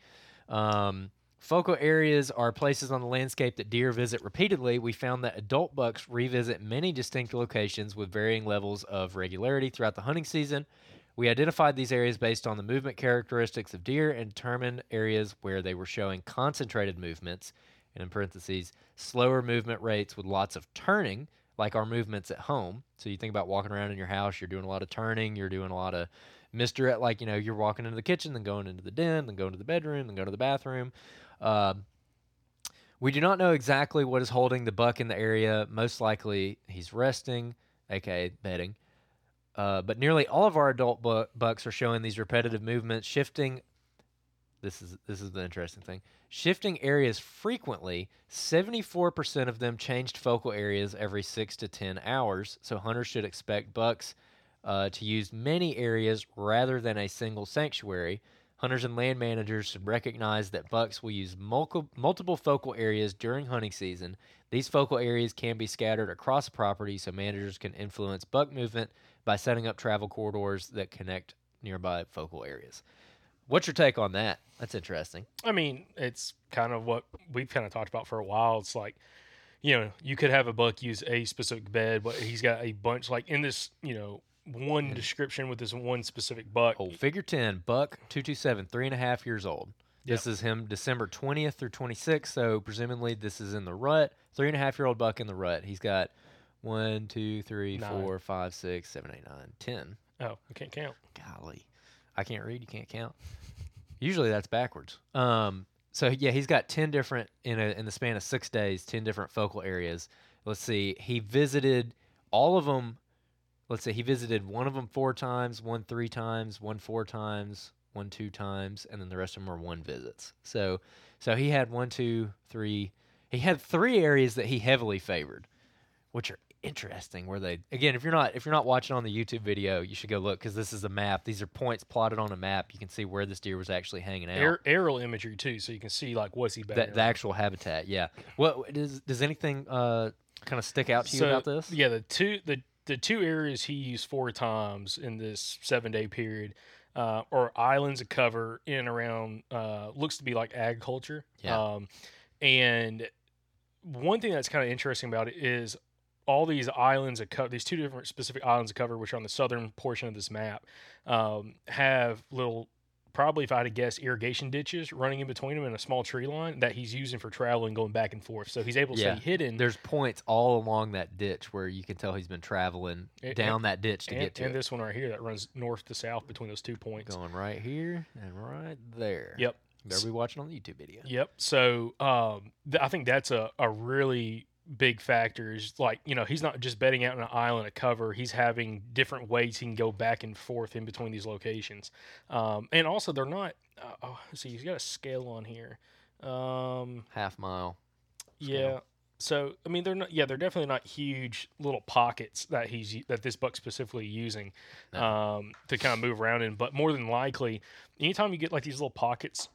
[SPEAKER 3] Um, focal areas are places on the landscape that deer visit repeatedly. We found that adult bucks revisit many distinct locations with varying levels of regularity throughout the hunting season. We identified these areas based on the movement characteristics of deer and determined areas where they were showing concentrated movements, and in parentheses, slower movement rates with lots of turning, like our movements at home. So you think about walking around in your house, you're doing a lot of turning, you're doing a lot of misdirect, like, you know, you're walking into the kitchen, then going into the den, then going to the bedroom, then go to the bathroom. Uh, we do not know exactly what is holding the buck in the area. Most likely he's resting, aka bedding. Uh, but nearly all of our adult bu- bucks are showing these repetitive movements, shifting. This is this is the interesting thing. Shifting areas frequently. Seventy-four percent of them changed focal areas every six to ten hours. So hunters should expect bucks uh, to use many areas rather than a single sanctuary. Hunters and land managers should recognize that bucks will use multiple, multiple focal areas during hunting season. These focal areas can be scattered across property so managers can influence buck movement by setting up travel corridors that connect nearby focal areas. What's your take on that? That's interesting.
[SPEAKER 1] I mean, it's kind of what we've kind of talked about for a while. It's like, you know, you could have a buck use a specific bed, but he's got a bunch like in this, you know, one description with this one specific buck.
[SPEAKER 3] Oh, figure 10, Buck 227, three and a half years old. This is him December 20th through 26th. So presumably this is in the rut. Three and a half year old buck in the rut. He's got one, two, three,
[SPEAKER 1] Nine.
[SPEAKER 3] four, five, six, seven, eight, nine, ten.
[SPEAKER 1] Oh, I can't count.
[SPEAKER 3] Golly. I can't read. You can't count. Usually that's backwards. Um, so yeah, he's got 10 different, in, a, in the span of six days, 10 different focal areas. Let's see. He visited all of them. Let's say he visited one of them four times, one three times, one four times, one two times, and then the rest of them were one visits. So, so he had one, two, three. He had three areas that he heavily favored, which are interesting. Where they again, if you're not if you're not watching on the YouTube video, you should go look because this is a map. These are points plotted on a map. You can see where this deer was actually hanging out.
[SPEAKER 1] Air, aerial imagery too, so you can see like what's he bedding
[SPEAKER 3] the, the actual habitat. Yeah. What does does anything uh kind of stick out to you
[SPEAKER 1] So,
[SPEAKER 3] about this?
[SPEAKER 1] Yeah, the two the the two areas he used four times in this seven day period uh, are islands of cover in and around uh, looks to be like agriculture.
[SPEAKER 3] Yeah.
[SPEAKER 1] Um, and one thing that's kind of interesting about it is all these islands of cover, these two different specific islands of cover, which are on the southern portion of this map, um, have little, probably if I had to guess, irrigation ditches running in between them and a small tree line that he's using for traveling, going back and forth. So he's able to
[SPEAKER 3] Yeah.
[SPEAKER 1] stay hidden.
[SPEAKER 3] There's points all along that ditch where you can tell he's been traveling
[SPEAKER 1] And-
[SPEAKER 3] down that ditch to
[SPEAKER 1] and,
[SPEAKER 3] get to
[SPEAKER 1] and
[SPEAKER 3] it.
[SPEAKER 1] this one right here that runs north to south between those two points.
[SPEAKER 3] Going right here and right there.
[SPEAKER 1] Yep.
[SPEAKER 3] Better be watching on the YouTube video.
[SPEAKER 1] Yep. So um, th- I think that's a, a really big factors. Like you know he's not just betting out on an island of cover. He's having different ways he can go back and forth in between these locations. Um, and also they're not. Uh, oh, see, he's got a scale on here. Um,
[SPEAKER 3] Half mile.
[SPEAKER 1] yeah. So I mean they're not. Yeah, they're definitely not huge little pockets that he's that this buck specifically using um, to kind of move around in. But more than likely, anytime you get like these little pockets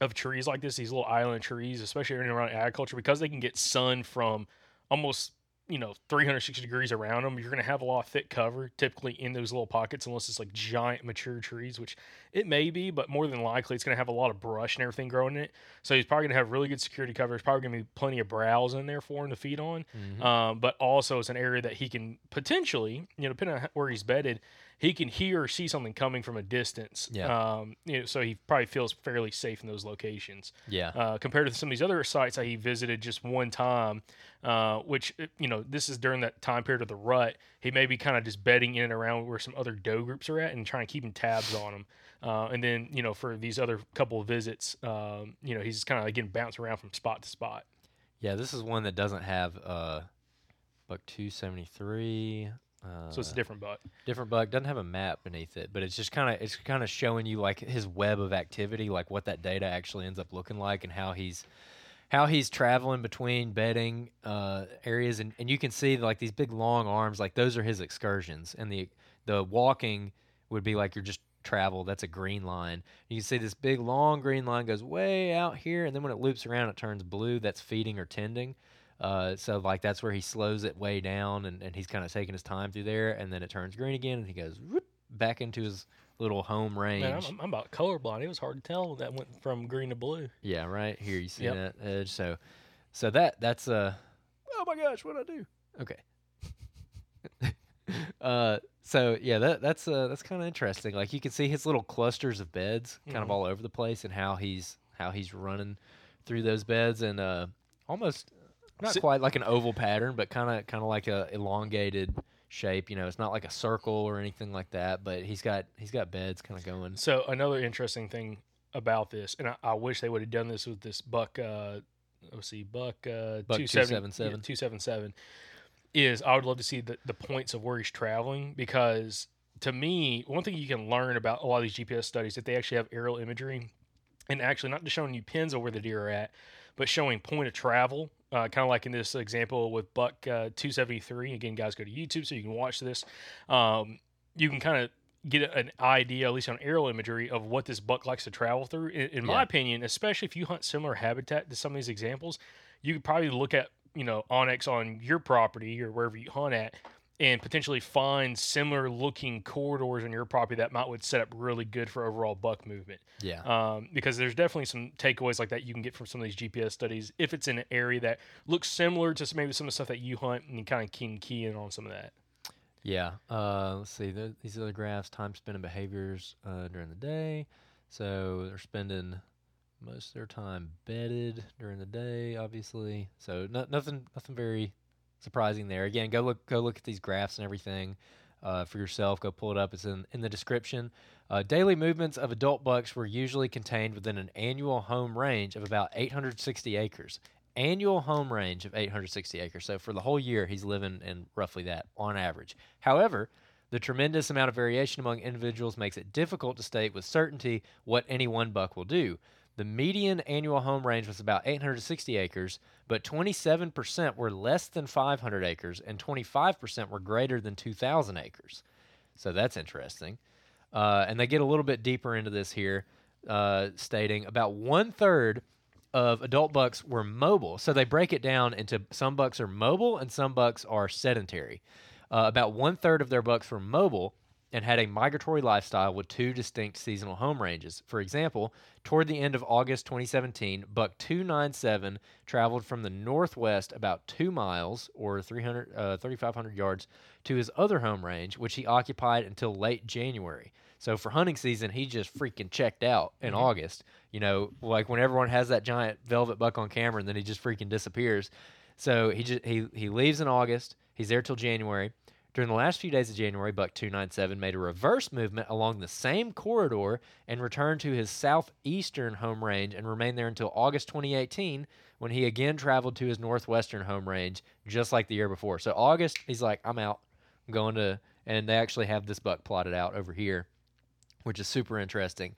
[SPEAKER 1] of trees like this, these little island trees, especially in and around agriculture, because they can get sun from almost you know 360 degrees around them, you're going to have a lot of thick cover typically in those little pockets, unless it's like giant mature trees, which it may be, but more than likely it's going to have a lot of brush and everything growing in it. So he's probably going to have really good security cover. There's probably going to be plenty of browse in there for him to feed on, um, but also it's an area that he can potentially, you know, depending on where he's bedded, he can hear or see something coming from a distance.
[SPEAKER 3] Yeah.
[SPEAKER 1] Um, you know, so he probably feels fairly safe in those locations.
[SPEAKER 3] Yeah.
[SPEAKER 1] Uh, compared to some of these other sites that he visited just one time, uh, which uh, you know this is during that time period of the rut. He may be kind of just bedding in and around where some other doe groups are at and trying to keep tabs on them. Uh, and then you know for these other couple of visits, um, you know he's just kind of again bouncing around from spot to spot.
[SPEAKER 3] Yeah, this is one that doesn't have uh buck 273. Uh,
[SPEAKER 1] So it's a different bug.
[SPEAKER 3] different bug doesn't have a map beneath it but it's just kind of it's kind of showing you like his web of activity like what that data actually ends up looking like and how he's how he's traveling between bedding uh, areas. And, and you can see like these big long arms like those are his excursions. And the the walking would be like you're just travel. That's a green line. You can see this big long green line goes way out here. And then when it loops around it turns blue. That's feeding or tending uh, so like that's where he slows it way down and, and he's kind of taking his time through there and then it turns green again and he goes whoop, back into his little home range.
[SPEAKER 1] Man, I'm, I'm about colorblind. It was hard to tell that went from green to blue.
[SPEAKER 3] yeah, right here you see
[SPEAKER 1] Yep.
[SPEAKER 3] that edge. So so that that's uh oh my gosh, what I do? Okay. uh So yeah, that that's uh, that's kind of interesting. Like you can see his little clusters of beds kind of all over the place, and how he's how he's running through those beds, and uh, almost not
[SPEAKER 1] Si-
[SPEAKER 3] quite like an oval pattern, but kind of kind of like a elongated shape. You know, it's not like a circle or anything like that, but he's got he's got beds kind of going.
[SPEAKER 1] So another interesting thing about this, and I, I wish they would have done this with this buck. Uh, let's see, buck uh,
[SPEAKER 3] Buck
[SPEAKER 1] two
[SPEAKER 3] 277.
[SPEAKER 1] two seven seven. Is I would love to see the, the points of where he's traveling because to me, one thing you can learn about a lot of these GPS studies that they actually have aerial imagery, and actually not just showing you pins of where the deer are at, but showing point of travel. Uh, kind of like in this example with Buck uh, 273. Again, guys, go to YouTube so you can watch this. Um, you can kind of get an idea, at least on aerial imagery, of what this buck likes to travel through. In, in my opinion, especially if you hunt similar habitat to some of these examples, you could probably look at you know onX on your property or wherever you hunt at, and potentially find similar looking corridors on your property that might would set up really good for overall buck movement.
[SPEAKER 3] Yeah.
[SPEAKER 1] Um, because there's definitely some takeaways like that you can get from some of these GPS studies if it's in an area that looks similar to maybe some of the stuff that you hunt, and you kind of key in on some of that.
[SPEAKER 3] Yeah. Uh, let's see. The, these other graphs: time spent and behaviors uh, during the day. So they're spending most of their time bedded during the day, obviously. So no, nothing, nothing very surprising there. Again, go look, go look at these graphs and everything uh, for yourself. Go pull it up. It's in in the description. Uh, daily movements of adult bucks were usually contained within an annual home range of about 860 acres. Annual home range of 860 acres. So for the whole year, he's living in roughly that on average. However, the tremendous amount of variation among individuals makes it difficult to state with certainty what any one buck will do. The median annual home range was about 860 acres, but 27% were less than 500 acres and 25% were greater than 2,000 acres. So that's interesting. Uh, and they get a little bit deeper into this here, uh, stating about one third of adult bucks were mobile. So they break it down into some bucks are mobile and some bucks are sedentary. Uh, about one third of their bucks were mobile and had a migratory lifestyle with two distinct seasonal home ranges. For example, toward the end of August 2017, Buck 297 traveled from the northwest about two miles or 300, uh, 3,500 yards to his other home range, which he occupied until late January. So for hunting season, he just freaking checked out in August. You know, like when everyone has that giant velvet buck on camera and then he just freaking disappears. So he just he he leaves in August. He's there till January. During the last few days of January, Buck 297 made a reverse movement along the same corridor and returned to his southeastern home range and remained there until August 2018 when he again traveled to his northwestern home range just like the year before. So August, he's like, I'm out. I'm going to and they actually have this buck plotted out over here, which is super interesting.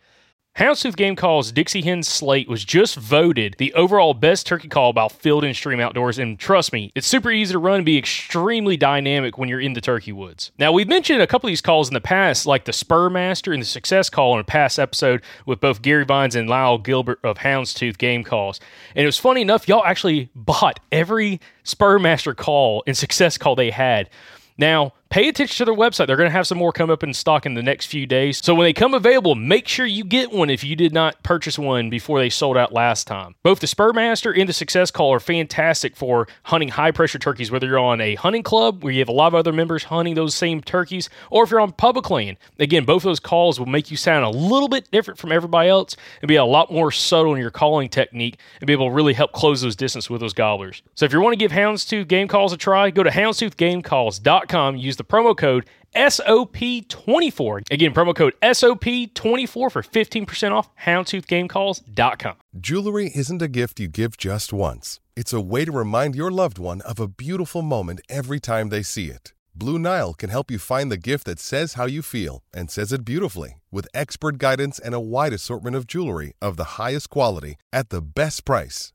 [SPEAKER 1] Houndstooth Game Call's Dixie Hen Slate was just voted the overall best turkey call by Field and Stream Outdoors, and trust me, it's super easy to run and be extremely dynamic when you're in the turkey woods. Now, we've mentioned a couple of these calls in the past, like the Spur Master and the Success Call in a past episode with both Gary Vines and Lyle Gilbert of Houndstooth Game Calls. And it was funny enough, y'all actually bought every Spur Master call and Success Call they had. Now, pay attention to their website. They're going to have some more come up in stock in the next few days. So when they come available, make sure you get one if you did not purchase one before they sold out last time. Both the Spurmaster and the Success Call are fantastic for hunting high pressure turkeys, whether you're on a hunting club where you have a lot of other members hunting those same turkeys, or if you're on public land. Again, both those calls will make you sound a little bit different from everybody else and be a lot more subtle in your calling technique and be able to really help close those distance with those gobblers. So if you want to give Houndstooth Game Calls a try, go to houndstoothgamecalls.com, use the promo code SOP24. Again, promo code SOP24 for 15% off houndtoothgamecalls.com.
[SPEAKER 4] Jewelry isn't a gift you give just once. It's a way to remind your loved one of a beautiful moment every time they see it. Blue Nile can help you find the gift that says how you feel and says it beautifully with expert guidance and a wide assortment of jewelry of the highest quality at the best price.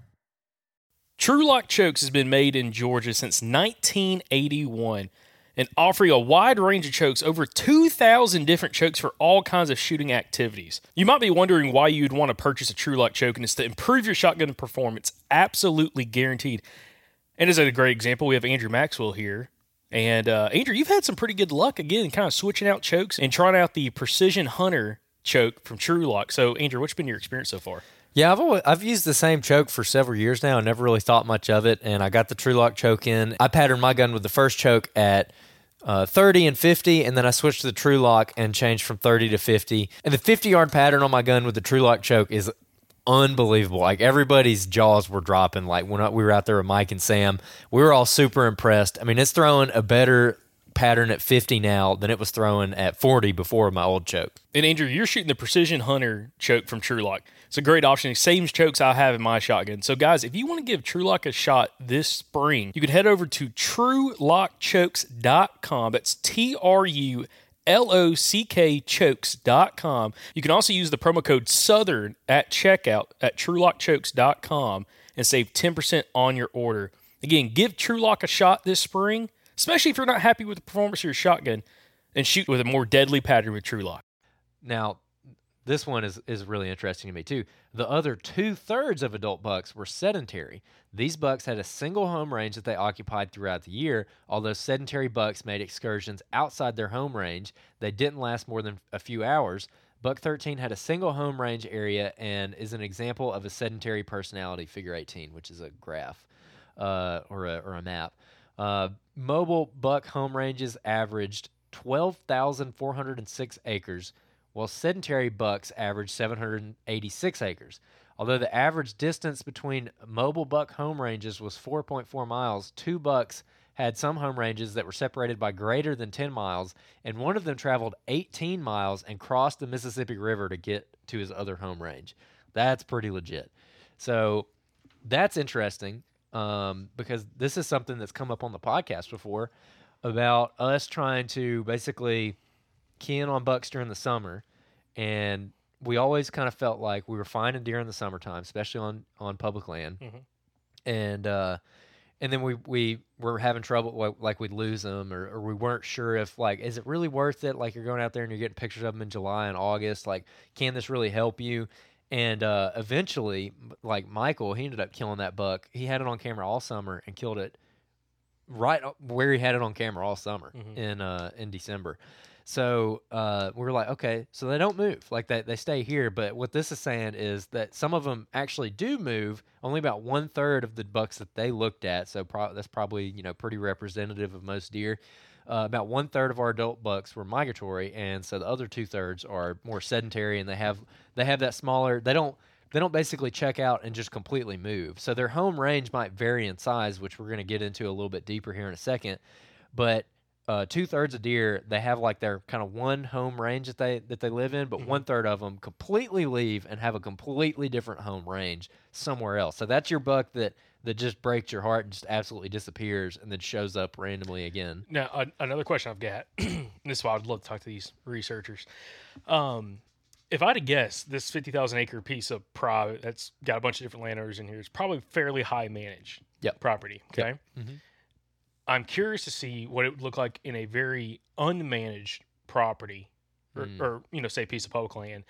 [SPEAKER 1] Trulock Chokes has been made in Georgia since 1981 and offering a wide range of chokes, over 2,000 different chokes for all kinds of shooting activities. You might be wondering why you'd want to purchase a Trulock choke, and it's to improve your shotgun performance, absolutely guaranteed. And as a great example, we have Andrew Maxwell here. And uh, Andrew, you've had some pretty good luck again, kind of switching out chokes and trying out the Precision Hunter choke from Trulock. So, Andrew, what's been your experience so far?
[SPEAKER 3] Yeah, I've always, I've used the same choke for several years now. I never really thought much of it, and I got the Trulock choke in. I patterned my gun with the first choke at uh, 30 and 50, and then I switched to the Trulock and changed from 30 to 50. And the 50 yard pattern on my gun with the Trulock choke is unbelievable. Like everybody's jaws were dropping. Like when we were out there with Mike and Sam, we were all super impressed. I mean, it's throwing a better pattern at 50 now than it was throwing at 40 before my old choke.
[SPEAKER 1] And Andrew, you're shooting the Precision Hunter choke from Trulock. It's a great option. Same chokes I have in my shotgun. So, guys, if you want to give Trulock a shot this spring, you can head over to trulockchokes.com. That's T R U L O C K chokes.com. You can also use the promo code Southern at checkout at trulockchokes.com and save 10% on your order. Again, give Trulock a shot this spring, especially if you're not happy with the performance of your shotgun, and shoot with a more deadly pattern with Trulock.
[SPEAKER 3] Now, this one is, is really interesting to me too. The other two thirds of adult bucks were sedentary. These bucks had a single home range that they occupied throughout the year. Although sedentary bucks made excursions outside their home range, they didn't last more than a few hours. Buck 13 had a single home range area and is an example of a sedentary personality, figure 18, which is a graph uh, or, a, or a map. Uh, mobile buck home ranges averaged 12,406 acres while sedentary bucks averaged 786 acres. Although the average distance between mobile buck home ranges was 4.4 miles, two bucks had some home ranges that were separated by greater than 10 miles, and one of them traveled 18 miles and crossed the Mississippi River to get to his other home range. That's pretty legit. So that's interesting um, because this is something that's come up on the podcast before about us trying to basically in on bucks during the summer, and we always kind of felt like we were finding deer in the summertime, especially on on public land,
[SPEAKER 1] Mhm.
[SPEAKER 3] and uh, and then we we were having trouble like, like we'd lose them or, or we weren't sure if like is it really worth it? Like you're going out there and you're getting pictures of them in July and August. Like can this really help you and uh, eventually like Michael he ended up killing that buck he had it on camera all summer and killed it right where he had it on camera all summer
[SPEAKER 1] Mhm.
[SPEAKER 3] in uh in December so uh, we were like, okay, so they don't move, like they, they stay here. But what this is saying is that some of them actually do move. Only about one third of the bucks that they looked at, so pro- that's probably you know pretty representative of most deer. Uh, about one third of our adult bucks were migratory, and so the other two thirds are more sedentary, and they have they have that smaller. They don't they don't basically check out and just completely move. So their home range might vary in size, which we're going to get into a little bit deeper here in a second. But uh, two thirds of deer, they have like their kind of one home range that they that they live in, but one third of them completely leave and have a completely different home range somewhere else. So that's your buck that that just breaks your heart and just absolutely disappears and then shows up randomly again.
[SPEAKER 1] Now, a- another question I've got. this is why I'd love to talk to these researchers. Um, if I had to guess, this fifty thousand acre piece of private that's got a bunch of different landowners in here is probably fairly high managed
[SPEAKER 3] Yep.
[SPEAKER 1] property.
[SPEAKER 3] Yep.
[SPEAKER 1] Okay.
[SPEAKER 3] Mhm.
[SPEAKER 1] I'm curious to see what it would look like in a very unmanaged property, or,
[SPEAKER 3] Mm.
[SPEAKER 1] or you know, say piece of public land,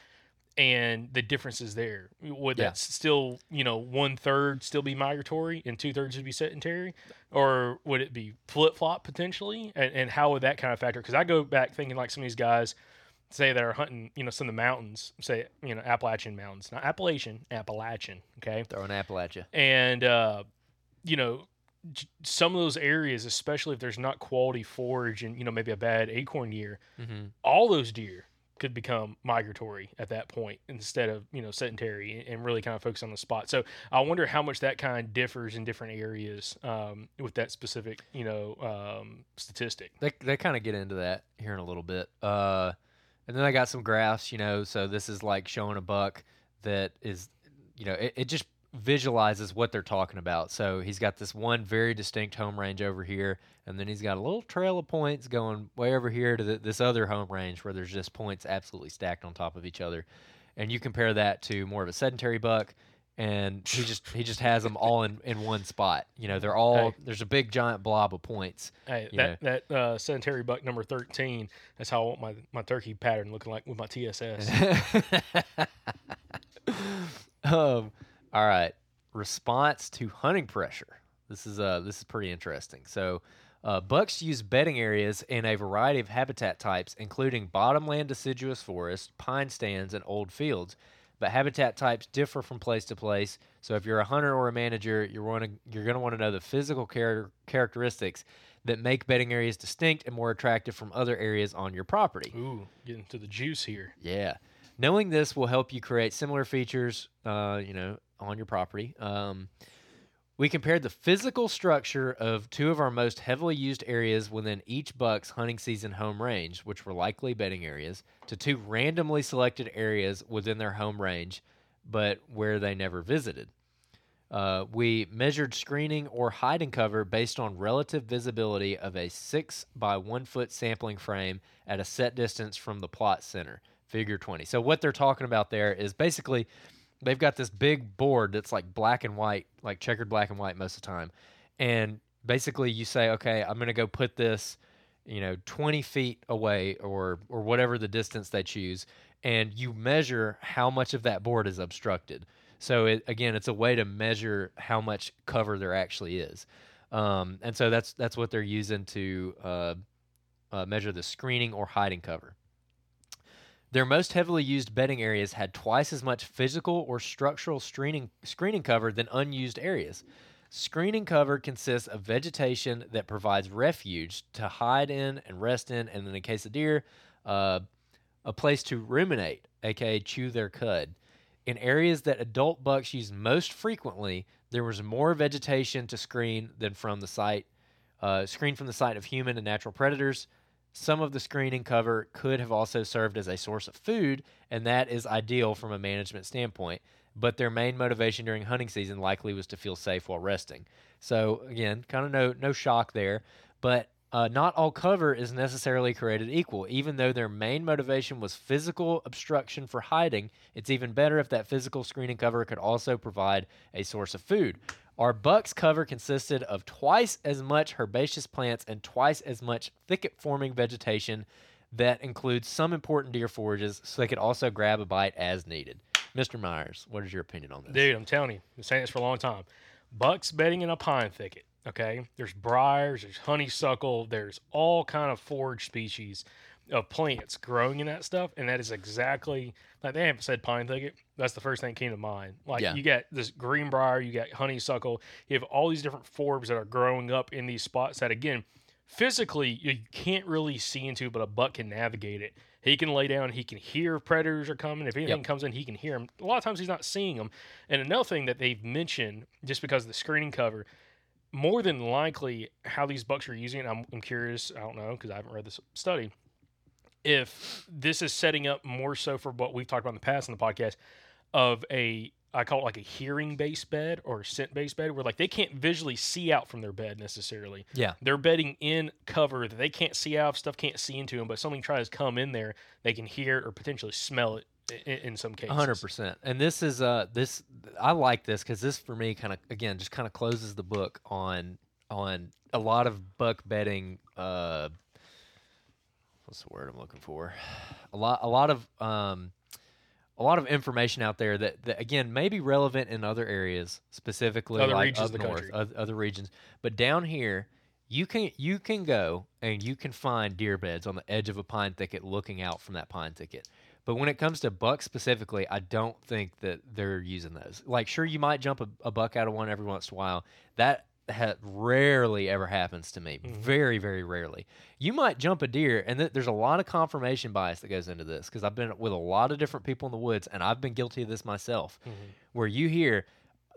[SPEAKER 1] and the differences there. Would
[SPEAKER 3] Yeah.
[SPEAKER 1] that still, you know, one third still be migratory and two thirds would be sedentary, or would it be flip flop potentially? And, and how would that kind of factor? Because I go back thinking like some of these guys say that are hunting, you know, some of the mountains, say you know Appalachian mountains, not Appalachian, Appalachian. Okay,
[SPEAKER 3] Throw an apple at you.
[SPEAKER 1] and uh, you know some of those areas especially if there's not quality forage and you know maybe a bad acorn year
[SPEAKER 3] Mm-hmm.
[SPEAKER 1] all those deer could become migratory at that point instead of you know sedentary and really kind of focus on the spot. So I wonder how much that kind of differs in different areas um, with that specific you know um, statistic.
[SPEAKER 3] They they kind of get into that here in a little bit. Uh, and then I got some graphs, you know. So this is like showing a buck that is, you know, it, it just visualizes what they're talking about. So he's got this one very distinct home range over here, and then he's got a little trail of points going way over here to the, this other home range where there's just points absolutely stacked on top of each other. And you compare that to more of a sedentary buck, and he just he just has them all in, in one spot. You know, they're all
[SPEAKER 1] Hey.
[SPEAKER 3] there's a big giant blob of points.
[SPEAKER 1] Hey, that that uh, sedentary buck number thirteen. That's how I want my, my turkey pattern looking like with my TSS.
[SPEAKER 3] um, all right. Response to hunting pressure. This is uh this is pretty interesting. So, uh, bucks use bedding areas in a variety of habitat types, including bottomland deciduous forest, pine stands, and old fields. But habitat types differ from place to place. So, if you're a hunter or a manager, you're want to you're going to want to know the physical char- characteristics that make bedding areas distinct and more attractive from other areas on your property.
[SPEAKER 1] Ooh, getting to the juice here.
[SPEAKER 3] Yeah. Knowing this will help you create similar features, uh, you know, on your property. Um, we compared the physical structure of two of our most heavily used areas within each buck's hunting season home range, which were likely bedding areas, to two randomly selected areas within their home range, but where they never visited. Uh, we measured screening or hiding cover based on relative visibility of a six by one foot sampling frame at a set distance from the plot center, figure 20. So, what they're talking about there is basically they've got this big board that's like black and white, like checkered black and white most of the time. And basically, you say, okay, I'm going to go put this, you know, 20 feet away or, or whatever the distance they choose. And you measure how much of that board is obstructed. So it, again, it's a way to measure how much cover there actually is, um, and so that's that's what they're using to uh, uh, measure the screening or hiding cover. Their most heavily used bedding areas had twice as much physical or structural screening screening cover than unused areas. Screening cover consists of vegetation that provides refuge to hide in and rest in, and in the case of deer, uh, a place to ruminate, aka chew their cud. In areas that adult bucks use most frequently, there was more vegetation to screen than from the site, uh, screen from the sight of human and natural predators. Some of the screening cover could have also served as a source of food, and that is ideal from a management standpoint. But their main motivation during hunting season likely was to feel safe while resting. So again, kind of no no shock there. But uh, not all cover is necessarily created equal. Even though their main motivation was physical obstruction for hiding, it's even better if that physical screening cover could also provide a source of food. Our buck's cover consisted of twice as much herbaceous plants and twice as much thicket forming vegetation that includes some important deer forages so they could also grab a bite as needed. Mr. Myers, what is your opinion on this?
[SPEAKER 1] Dude, I'm telling you, I've been saying this for a long time. Bucks bedding in a pine thicket. Okay, there's briars, there's honeysuckle, there's all kind of forage species of plants growing in that stuff, and that is exactly like they haven't said pine thicket. That's the first thing that came to mind. Like
[SPEAKER 3] Yeah.
[SPEAKER 1] you got this greenbrier, you got honeysuckle, you have all these different forbs that are growing up in these spots that again, physically you can't really see into, but a buck can navigate it. He can lay down. He can hear predators are coming. If anything
[SPEAKER 3] Yep.
[SPEAKER 1] comes in, he can hear them. A lot of times he's not seeing them. And another thing that they've mentioned, just because of the screening cover, more than likely how these bucks are using it. I'm, I'm curious. I don't know because I haven't read this study. If this is setting up more so for what we've talked about in the past in the podcast of a I call it like a hearing based bed or scent based bed where like they can't visually see out from their bed necessarily.
[SPEAKER 3] Yeah.
[SPEAKER 1] They're bedding in cover that they can't see out, stuff can't see into them, but something tries to come in there, they can hear it or potentially smell it in, in some cases.
[SPEAKER 3] hundred percent. And this is uh this I like this because this for me kind of again just kind of closes the book on on a lot of buck bedding. Uh, what's the word I'm looking for? A lot a lot of um a lot of information out there that, that again may be relevant in other areas specifically
[SPEAKER 1] Other
[SPEAKER 3] like
[SPEAKER 1] regions
[SPEAKER 3] up
[SPEAKER 1] of the
[SPEAKER 3] north
[SPEAKER 1] country.
[SPEAKER 3] oth- other regions but down here you can you can go and you can find deer beds on the edge of a pine thicket looking out from that pine thicket but when it comes to bucks specifically i don't think that they're using those like sure you might jump a, a buck out of one every once in a while that ha- rarely ever happens to me. Mm-hmm. Very, very rarely. You might jump a deer, and th- there's a lot of confirmation bias that goes into this because I've been with a lot of different people in the woods, and I've been guilty of this myself, mm-hmm. where you hear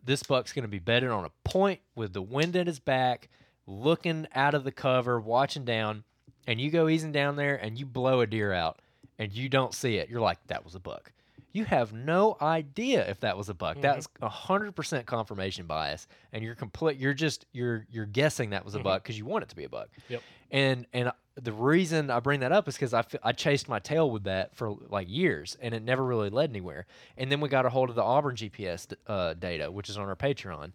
[SPEAKER 3] this buck's going to be bedded on a point with the wind at his back, looking out of the cover, watching down, and you go easing down there and you blow a deer out and you don't see it. You're like, that was a buck. You have no idea if that was a buck. That's a hundred percent confirmation bias, and you're complete. You're just you're you're guessing that was a buck because you want it to be a buck.
[SPEAKER 1] Yep.
[SPEAKER 3] And and the reason I bring that up is because I, f- I chased my tail with that for like years, and it never really led anywhere. And then we got a hold of the Auburn GPS uh, data, which is on our Patreon,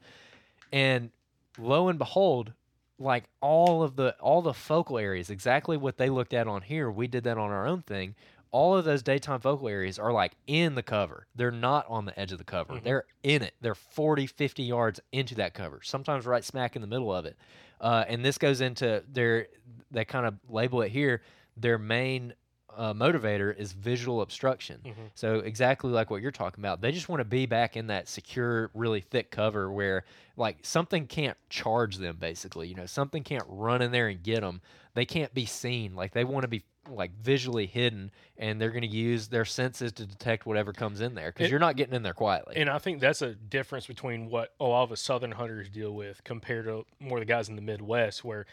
[SPEAKER 3] and lo and behold, like all of the all the focal areas, exactly what they looked at on here, we did that on our own thing. All of those daytime focal areas are like in the cover. They're not on the edge of the cover. They're in it. They're 40, 50 yards into that cover, sometimes right smack in the middle of it. Uh, and this goes into their, they kind of label it here, their main uh, motivator is visual obstruction. So exactly like what you're talking about, they just want to be back in that secure, really thick cover where like something can't charge them. Basically, you know, something can't run in there and get them. They can't be seen. Like they want to be like visually hidden, and they're going to use their senses to detect whatever comes in there because you're not getting in there quietly.
[SPEAKER 1] And I think that's a difference between what a lot of us southern hunters deal with compared to more the guys in the Midwest, where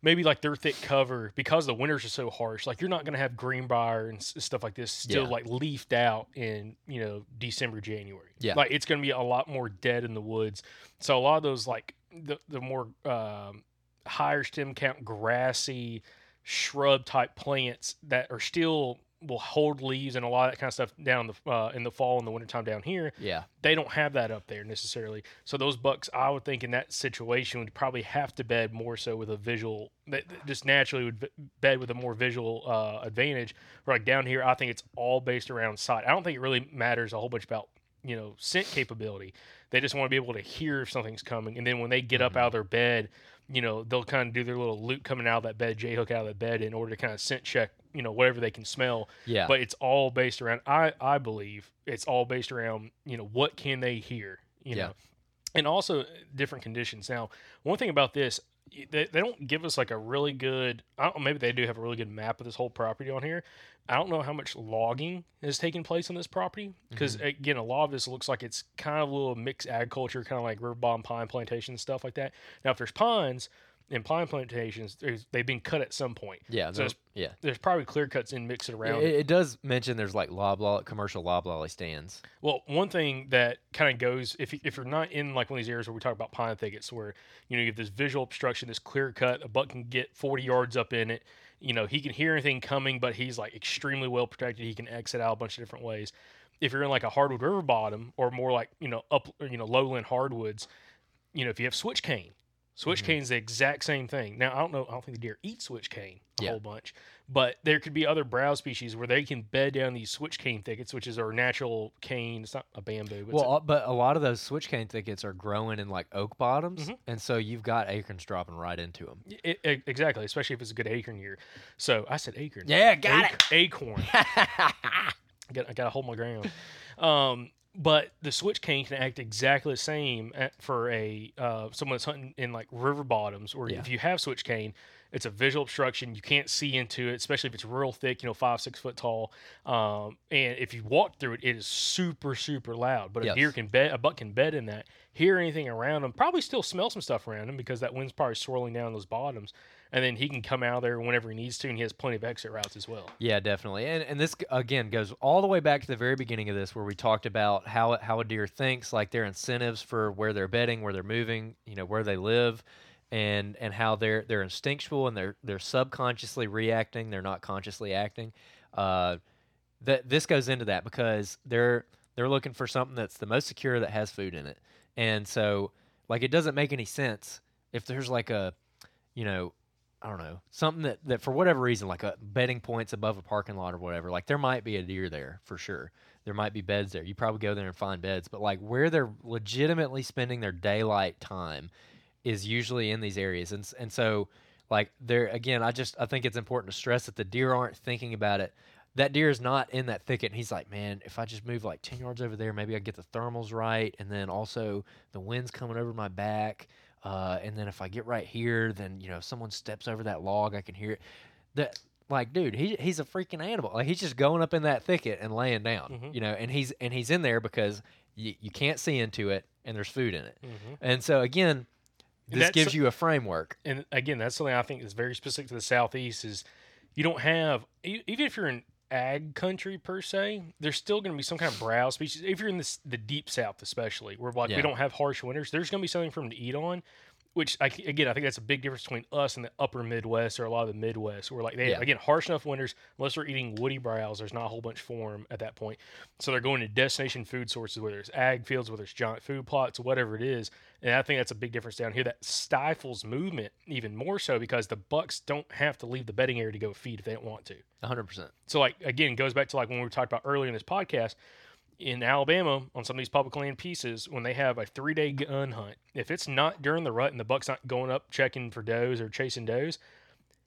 [SPEAKER 1] maybe like their thick cover because the winters are so harsh. Like you're not going to have greenbrier and s- stuff like this still
[SPEAKER 3] Yeah.
[SPEAKER 1] like leafed out in you know December, January.
[SPEAKER 3] Yeah.
[SPEAKER 1] like it's going to be a lot more dead in the woods. So a lot of those like the the more um, higher stem count, grassy, shrub type plants that are still will hold leaves and a lot of that kind of stuff down in the uh, in the fall and the wintertime down here
[SPEAKER 3] yeah,
[SPEAKER 1] they don't have that up there necessarily. So those bucks, I would think, in that situation, would probably have to bed more so with a visual, that just naturally would bed with a more visual uh, advantage. Where like down here, I think it's all based around sight. I don't think it really matters a whole bunch about you know scent capability. They just want to be able to hear if something's coming, and then when they get up out of their bed, you know they'll kind of do their little loop coming out of that bed, J hook out of that bed, in order to kind of scent check, you know, whatever they can smell
[SPEAKER 3] yeah.
[SPEAKER 1] but it's all based around i i believe it's all based around you know what can they hear you
[SPEAKER 3] Yeah.
[SPEAKER 1] know and also uh, different conditions now one thing about this they, they don't give us like a really good i don't maybe they do have a really good map of this whole property on here i don't know how much logging is taking place on this property because mm-hmm. again a lot of this looks like it's kind of a little mixed agriculture kind of like river bottom pine plantations stuff like that now if there's pines and pine plantations there's, they've been cut at some point
[SPEAKER 3] yeah,
[SPEAKER 1] so there's,
[SPEAKER 3] yeah.
[SPEAKER 1] there's probably clear cuts in mixing around
[SPEAKER 3] It, it does mention there's like loblolly, commercial loblolly stands.
[SPEAKER 1] Well, one thing that kind of goes if if you're not in like one of these areas where we talk about pine thickets, where you know you have this visual obstruction, this clear cut, a buck can get 40 yards up in it. You know he can hear anything coming, but he's like extremely well protected. He can exit out a bunch of different ways. If you're in like a hardwood river bottom or more like you know up you know lowland hardwoods, you know if you have switch cane, switch cane's the exact same thing. Now I don't know, I don't think the deer eat switch cane a
[SPEAKER 3] Yeah.
[SPEAKER 1] whole bunch, but there could be other browse species where they can bed down these switch cane thickets, which is our natural cane. It's not a bamboo, but
[SPEAKER 3] Well, uh, but a lot of those switch cane thickets are growing in like oak bottoms,
[SPEAKER 1] Mm-hmm.
[SPEAKER 3] and so you've got acorns dropping right into them.
[SPEAKER 1] it, it- exactly, especially if it's a good acorn year. So I said acorn.
[SPEAKER 3] Yeah, got
[SPEAKER 1] it. Acorn. Got, I got to hold my ground. Um, but the switch cane can act exactly the same for a uh, someone that's hunting in like river bottoms, or
[SPEAKER 3] Yeah.
[SPEAKER 1] if you have switch cane, it's a visual obstruction. You can't see into it, especially if it's real thick, you know, five six foot tall. Um, and if you walk through it, it is super super loud. But
[SPEAKER 3] Yes.
[SPEAKER 1] a deer can bed, a buck can bed in that, hear anything around him, probably still smell some stuff around him because that wind's probably swirling down those bottoms. And then he can come out there whenever he needs to, and he has plenty of exit routes as well.
[SPEAKER 3] Yeah, definitely. And and this again goes all the way back to the very beginning of this, where we talked about how how a deer thinks, like their incentives for where they're bedding, where they're moving, you know, where they live, and and how they're they're instinctual and they're they're subconsciously reacting, they're not consciously acting. Uh, that this goes into that because they're they're looking for something that's the most secure that has food in it, and so like it doesn't make any sense if there's like a you know I don't know, something that, that for whatever reason, like a bedding points above a parking lot or whatever, like there might be a deer there for sure. There might be beds there. You probably go there and find beds, but like where they're legitimately spending their daylight time is usually in these areas. And, and so like there, again, I just, I think it's important to stress that the deer aren't thinking about it. That deer is not in that thicket. And he's like, man, if I just move like 10 yards over there, maybe I get the thermals right. And then also the wind's coming over my back. Uh, and then if I get right here, then you know, if someone steps over that log, I can hear it. That like, dude, he he's a freaking animal. Like he's just going up in that thicket and laying down.
[SPEAKER 1] Mm-hmm.
[SPEAKER 3] You know, and he's and he's in there because you, you can't see into it, and there's food in it.
[SPEAKER 1] Mm-hmm.
[SPEAKER 3] And so again, this
[SPEAKER 1] That's-
[SPEAKER 3] gives you a framework.
[SPEAKER 1] and again, that's something I think is very specific to the southeast. Is you don't have even if you're in ag country per se, there's still going to be some kind of browse species. If you're in this, the deep south, especially where like
[SPEAKER 3] Yeah.
[SPEAKER 1] we don't have harsh winters, there's going to be something for them to eat on. Which I, again, I think that's a big difference between us and the upper Midwest or a lot of the Midwest, where like they
[SPEAKER 3] Yeah.
[SPEAKER 1] again harsh enough winters. Unless they're eating woody browse, there's not a whole bunch for them at that point. So they're going to destination food sources, whether it's ag fields, whether it's giant food plots, whatever it is. And I think that's a big difference down here that stifles movement even more so because the bucks don't have to leave the bedding area to go feed if they don't want to.
[SPEAKER 3] 100%.
[SPEAKER 1] So like again, goes back to like when we talked about earlier in this podcast. In Alabama, on some of these public land pieces, when they have a three day gun hunt, if it's not during the rut and the buck's not going up checking for does or chasing does,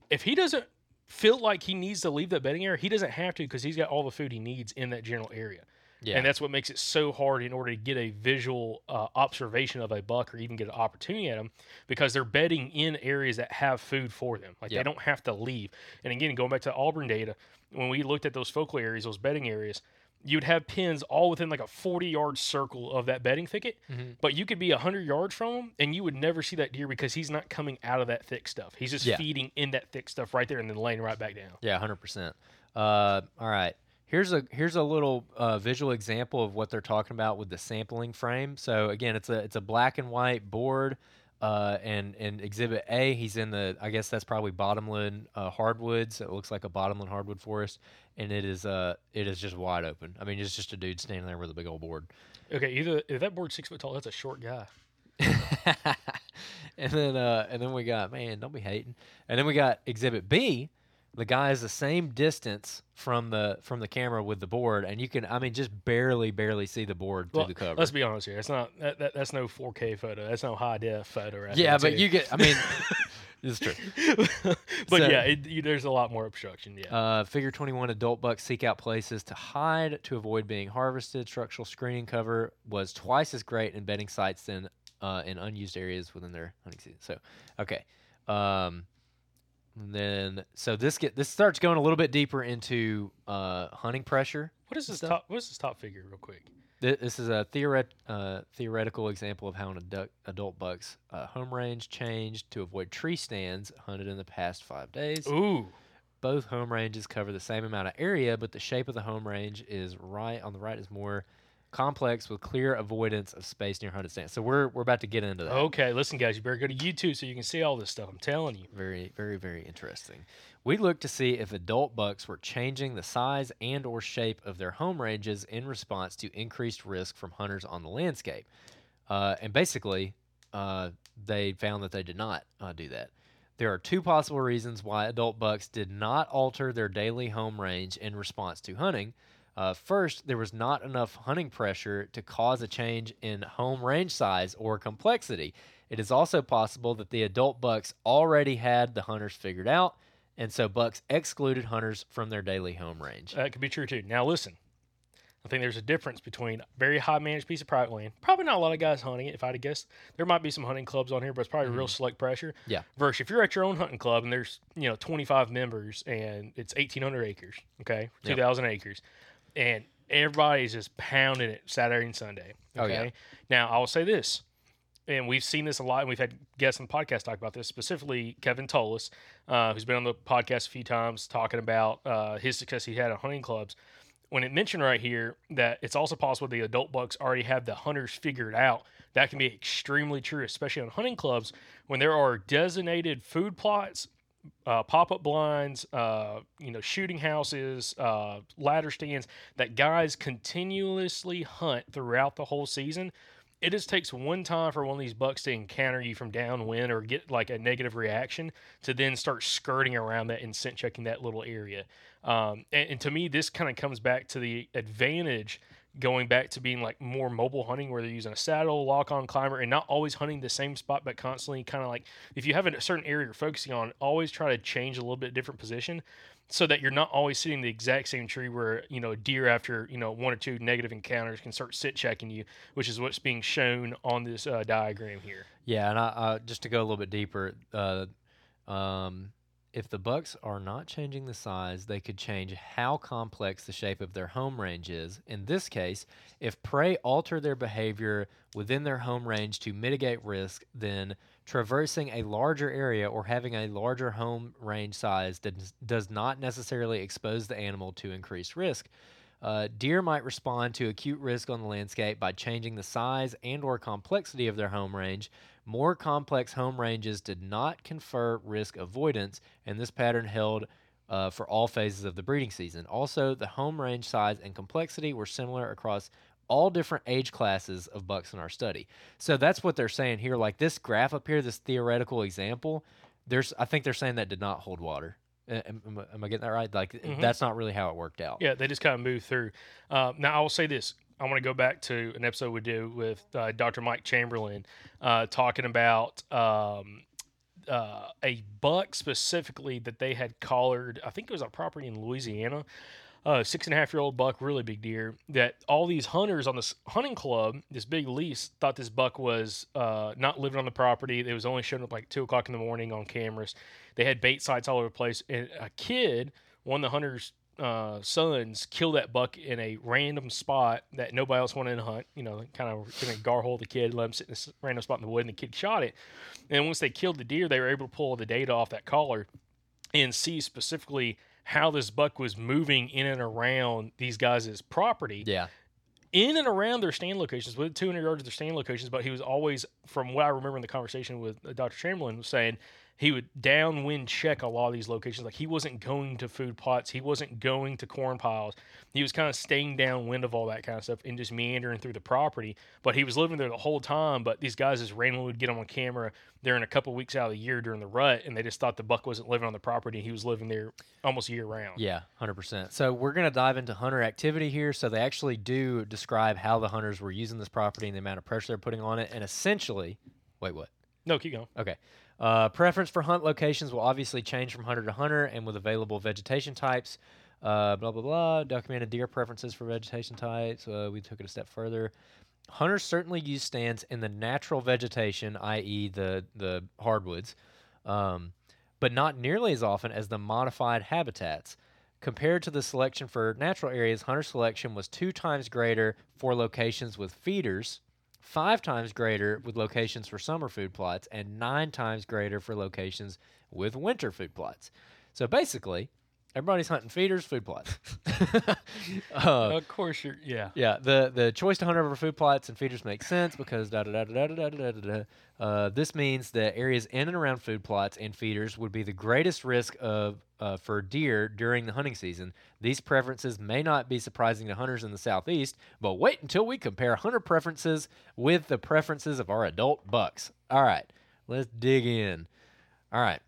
[SPEAKER 1] if he doesn't feel like he needs to leave that bedding area, he doesn't have to because he's got all the food he needs in that general area.
[SPEAKER 3] Yeah.
[SPEAKER 1] And that's what makes it so hard in order to get a visual uh, observation of a buck or even get an opportunity at them because they're bedding in areas that have food for them. Like
[SPEAKER 3] Yep.
[SPEAKER 1] they don't have to leave. And again, going back to Auburn data, when we looked at those focal areas, those bedding areas, you'd have pins all within like a 40 yard circle of that bedding thicket,
[SPEAKER 3] Mm-hmm.
[SPEAKER 1] but you could be 100 yards from him and you would never see that deer because he's not coming out of that thick stuff. He's just
[SPEAKER 3] Yeah.
[SPEAKER 1] feeding in that thick stuff right there and then laying right back down.
[SPEAKER 3] Yeah, hundred percent. Uh, all right. Here's a here's a little uh, visual example of what they're talking about with the sampling frame. So again, it's a it's a black and white board, uh, and and Exhibit A, he's in the I guess that's probably bottomland uh, hardwoods. It looks like a bottomland hardwood forest, and it is uh it is just wide open. I mean, it's just a dude standing there with a big old board.
[SPEAKER 1] Okay, either if that board's six foot tall, that's a short guy.
[SPEAKER 3] and then uh, and then we got man, don't be hating. And then we got Exhibit B. The guy is the same distance from the from the camera with the board, and you can I mean just barely barely see the board
[SPEAKER 1] Well,
[SPEAKER 3] through the cover.
[SPEAKER 1] let's be honest here. It's not that, that that's no 4K photo. That's no high def photo. Right
[SPEAKER 3] yeah, but you get I mean it's true.
[SPEAKER 1] but
[SPEAKER 3] so-
[SPEAKER 1] yeah, it, you, there's a lot more obstruction. Yeah.
[SPEAKER 3] Uh, figure 21 adult bucks seek out places to hide to avoid being harvested. Structural screening cover was twice as great in bedding sites than uh, in unused areas within their hunting season. So, okay. Um, and then, so this get this starts going a little bit deeper into uh, hunting pressure.
[SPEAKER 1] what is this
[SPEAKER 3] stuff.
[SPEAKER 1] top? What is this top figure, real quick?
[SPEAKER 3] Th- This is a theoret- uh, theoretical example of how an adult, adult buck's uh, home range changed to avoid tree stands hunted in the past five days.
[SPEAKER 1] Ooh,
[SPEAKER 3] Both home ranges cover the same amount of area, but the shape of the home range is right on the right is more complex with clear avoidance of space near hunted stands. So we're we're about to get into that.
[SPEAKER 1] okay. Listen, guys, you better go to YouTube so you can see all this stuff. I'm telling you.
[SPEAKER 3] Very, very, very interesting. We looked to see if adult bucks were changing the size and or shape of their home ranges in response to increased risk from hunters on the landscape. Uh, and basically, uh, they found that they did not uh, do that. There are two possible reasons why adult bucks did not alter their daily home range in response to hunting. Uh, first, there was not enough hunting pressure to cause a change in home range size or complexity. It is also possible that the adult bucks already had the hunters figured out, and so bucks excluded hunters from their daily home range.
[SPEAKER 1] That could be true too. Now, listen. I think there's a difference between a very high managed piece of private land. Probably not a lot of guys hunting it. If I had to guess, there might be some hunting clubs on here, but it's probably real mm-hmm. select pressure.
[SPEAKER 3] Yeah.
[SPEAKER 1] Versus if you're at your own hunting club and there's you know 25 members and it's 1,800 acres, okay, 2,000 acres, and everybody's just pounding it Saturday and Sunday.
[SPEAKER 3] Oh,
[SPEAKER 1] Okay.
[SPEAKER 3] yeah.
[SPEAKER 1] Now I will say this, and we've seen this a lot, and we've had guests on the podcast talk about this, specifically Kevin Tolis, uh, who's been on the podcast a few times talking about uh, his success he had at hunting clubs. When it mentioned right here that it's also possible the adult bucks already have the hunters figured out, that can be extremely true, especially on hunting clubs when there are designated food plots uh, pop-up blinds, uh, you know, shooting houses, uh, ladder stands that guys continuously hunt throughout the whole season. It just takes one time for one of these bucks to encounter you from downwind or get like a negative reaction to then start skirting around that and scent checking that little area. Um, and, and to me, this kind of comes back to the advantage going back to being like more mobile hunting where they're using a saddle, lock on climber, and not always hunting the same spot, but constantly kind of like if you have a certain area you're focusing on, always try to change a little bit different position so that you're not always sitting the exact same tree where you know a deer after you know one or two negative encounters can start sit checking you, which is what's being shown on this uh, diagram here.
[SPEAKER 3] Yeah, and I, uh, just to go a little bit deeper, uh, um, if the bucks are not changing the size, they could change how complex the shape of their home range is. In this case, if prey alter their behavior within their home range to mitigate risk, then traversing a larger area or having a larger home range size does, not necessarily expose the animal to increased risk. Uh, deer might respond to acute risk on the landscape by changing the size and or complexity of their home range. More complex home ranges did not confer risk avoidance, and this pattern held uh, for all phases of the breeding season. Also, the home range size and complexity were similar across all different age classes of bucks in our study. So that's what they're saying here. Like this graph up here, this theoretical example, there's I think they're saying that did not hold water. Am, am, am I getting that right? Like mm-hmm. that's not really how it worked out.
[SPEAKER 1] Yeah, they just kind of moved through. Uh, now I will say this: I want to go back to an episode we did with uh, Dr. Mike Chamberlain uh, talking about um, uh, a buck specifically that they had collared. I think it was a property in Louisiana. Uh, six and a half year old buck, really big deer. That all these hunters on this hunting club, this big lease, thought this buck was uh, not living on the property. It was only showing up like two o'clock in the morning on cameras. They had bait sites all over the place. And a kid, one of the hunters' uh, sons, kill that buck in a random spot that nobody else wanted to hunt. You know, kind of going to gar hole the kid, let him sit in this random spot in the wood, and the kid shot it. And once they killed the deer, they were able to pull the data off that collar and see specifically how this buck was moving in and around these guys' property.
[SPEAKER 3] Yeah.
[SPEAKER 1] In and around their stand locations, within 200 yards of their stand locations, but he was always, from what I remember in the conversation with uh, Dr. Chamberlain, was saying he would downwind check a lot of these locations. Like he wasn't going to food plots, he wasn't going to corn piles. He was kind of staying downwind of all that kind of stuff and just meandering through the property. But he was living there the whole time. But these guys just randomly would get him on camera during a couple weeks out of the year during the rut, and they just thought the buck wasn't living on the property. He was living there almost year round.
[SPEAKER 3] Yeah, hundred percent. So we're gonna dive into hunter activity here. So they actually do describe how the hunters were using this property and the amount of pressure they're putting on it, and essentially, wait, what?
[SPEAKER 1] No, keep going.
[SPEAKER 3] Okay. Uh, preference for hunt locations will obviously change from hunter to hunter and with available vegetation types. Uh, blah, blah, blah. Documented deer preferences for vegetation types. Uh, we took it a step further. Hunters certainly use stands in the natural vegetation, i.e., the, the hardwoods, um, but not nearly as often as the modified habitats. Compared to the selection for natural areas, hunter selection was two times greater for locations with feeders five times greater with locations for summer food plots, and nine times greater for locations with winter food plots. So basically, everybody's hunting feeders, food plots.
[SPEAKER 1] uh, of course, you're yeah.
[SPEAKER 3] Yeah, the the choice to hunt over food plots and feeders makes sense because da da da da da da da da. da. Uh, this means that areas in and around food plots and feeders would be the greatest risk of uh, for deer during the hunting season. These preferences may not be surprising to hunters in the southeast, but wait until we compare hunter preferences with the preferences of our adult bucks. All right, let's dig in. All right.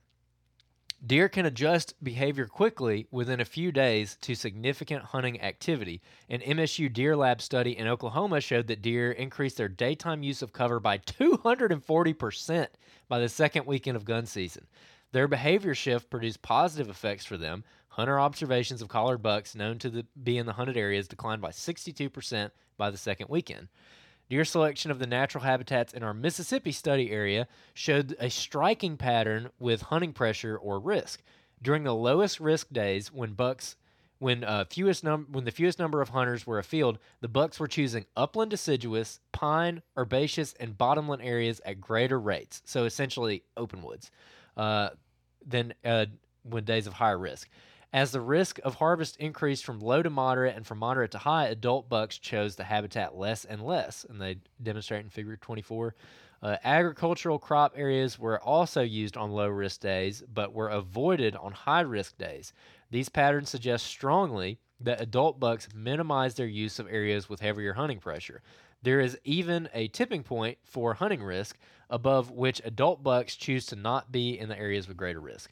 [SPEAKER 3] Deer can adjust behavior quickly within a few days to significant hunting activity. An MSU Deer Lab study in Oklahoma showed that deer increased their daytime use of cover by 240% by the second weekend of gun season. Their behavior shift produced positive effects for them. Hunter observations of collared bucks known to the, be in the hunted areas declined by 62% by the second weekend. Deer selection of the natural habitats in our Mississippi study area showed a striking pattern with hunting pressure or risk. During the lowest risk days, when bucks when uh, fewest num- when the fewest number of hunters were afield, the bucks were choosing upland deciduous, pine, herbaceous, and bottomland areas at greater rates. So essentially, open woods. Uh, than uh, when days of higher risk. As the risk of harvest increased from low to moderate and from moderate to high, adult bucks chose the habitat less and less, and they demonstrate in Figure 24. Uh, agricultural crop areas were also used on low risk days, but were avoided on high risk days. These patterns suggest strongly that adult bucks minimize their use of areas with heavier hunting pressure. There is even a tipping point for hunting risk above which adult bucks choose to not be in the areas with greater risk.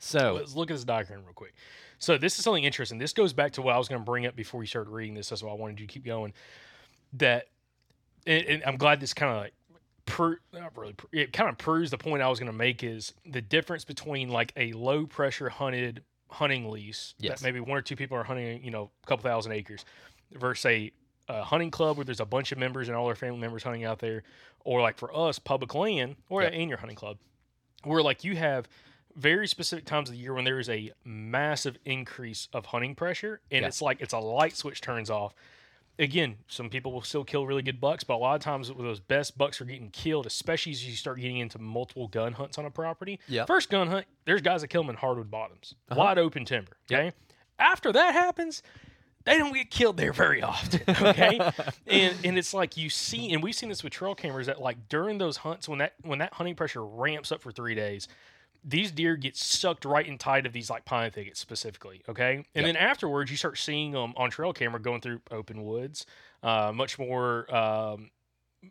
[SPEAKER 3] So
[SPEAKER 1] let's look at this diagram real quick. So this is something interesting. This goes back to what I was going to bring up before we started reading this. That's why I wanted you to keep going. That, and, and I'm glad this kind of like, pro- not really, pro- it kind of proves the point I was going to make is the difference between like a low pressure hunted hunting lease
[SPEAKER 3] Yes.
[SPEAKER 1] that maybe one or two people are hunting, you know, a couple thousand acres, versus a, a hunting club where there's a bunch of members and all their family members hunting out there, or like for us, public land, or
[SPEAKER 3] Yep.
[SPEAKER 1] in your hunting club, where like you have very specific times of the year when there is a massive increase of hunting pressure and
[SPEAKER 3] Yeah.
[SPEAKER 1] it's like it's a light switch turns off again some people will still kill really good bucks but a lot of times those best bucks are getting killed especially as you start getting into multiple gun hunts on a property
[SPEAKER 3] Yeah.
[SPEAKER 1] first gun hunt there's guys that kill them in hardwood bottoms
[SPEAKER 3] Uh-huh.
[SPEAKER 1] wide open timber okay after that happens they don't get killed there very often okay and and it's like you see and we've seen this with trail cameras that like during those hunts when that when that hunting pressure ramps up for three days these deer get sucked right in tight of these like pine thickets specifically okay? And then afterwards you start seeing them on trail camera going through open woods uh, much more um,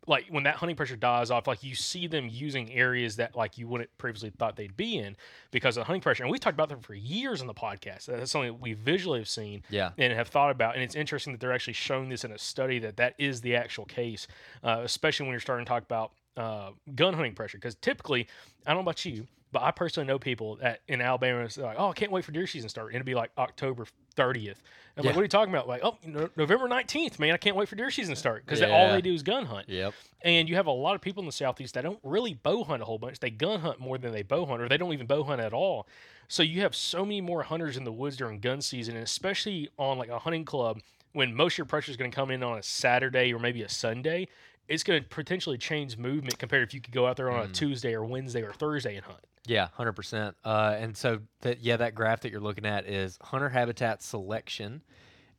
[SPEAKER 1] like when that hunting pressure dies off like you see them using areas that like you wouldn't previously thought they'd be in because of the hunting pressure. And we've talked about them for years on the podcast. That's something that we visually have seen
[SPEAKER 3] Yeah.
[SPEAKER 1] and have thought about. And it's interesting that they're actually showing this in a study that that is the actual case uh, especially when you're starting to talk about uh, gun hunting pressure. Because typically i don't know about you but i personally know people that in alabama is like oh i can't wait for deer season to start and it'll be like october 30th I'm
[SPEAKER 3] Yeah.
[SPEAKER 1] like what are you talking about like oh no- november 19th man i can't wait for deer season to start because all they do is gun hunt
[SPEAKER 3] Yep.
[SPEAKER 1] and you have a lot of people in the southeast that don't really bow hunt a whole bunch. They gun hunt more than they bow hunt, or they don't even bow hunt at all. So you have so many more hunters in the woods during gun season, and especially on like a hunting club when most of your pressure is going to come in on a Saturday or maybe a Sunday. It's going to potentially change movement compared if you could go out there on a mm. Tuesday or Wednesday or Thursday and hunt.
[SPEAKER 3] Yeah, hundred percent. Uh, and so that yeah, that graph that you're looking at is hunter habitat selection,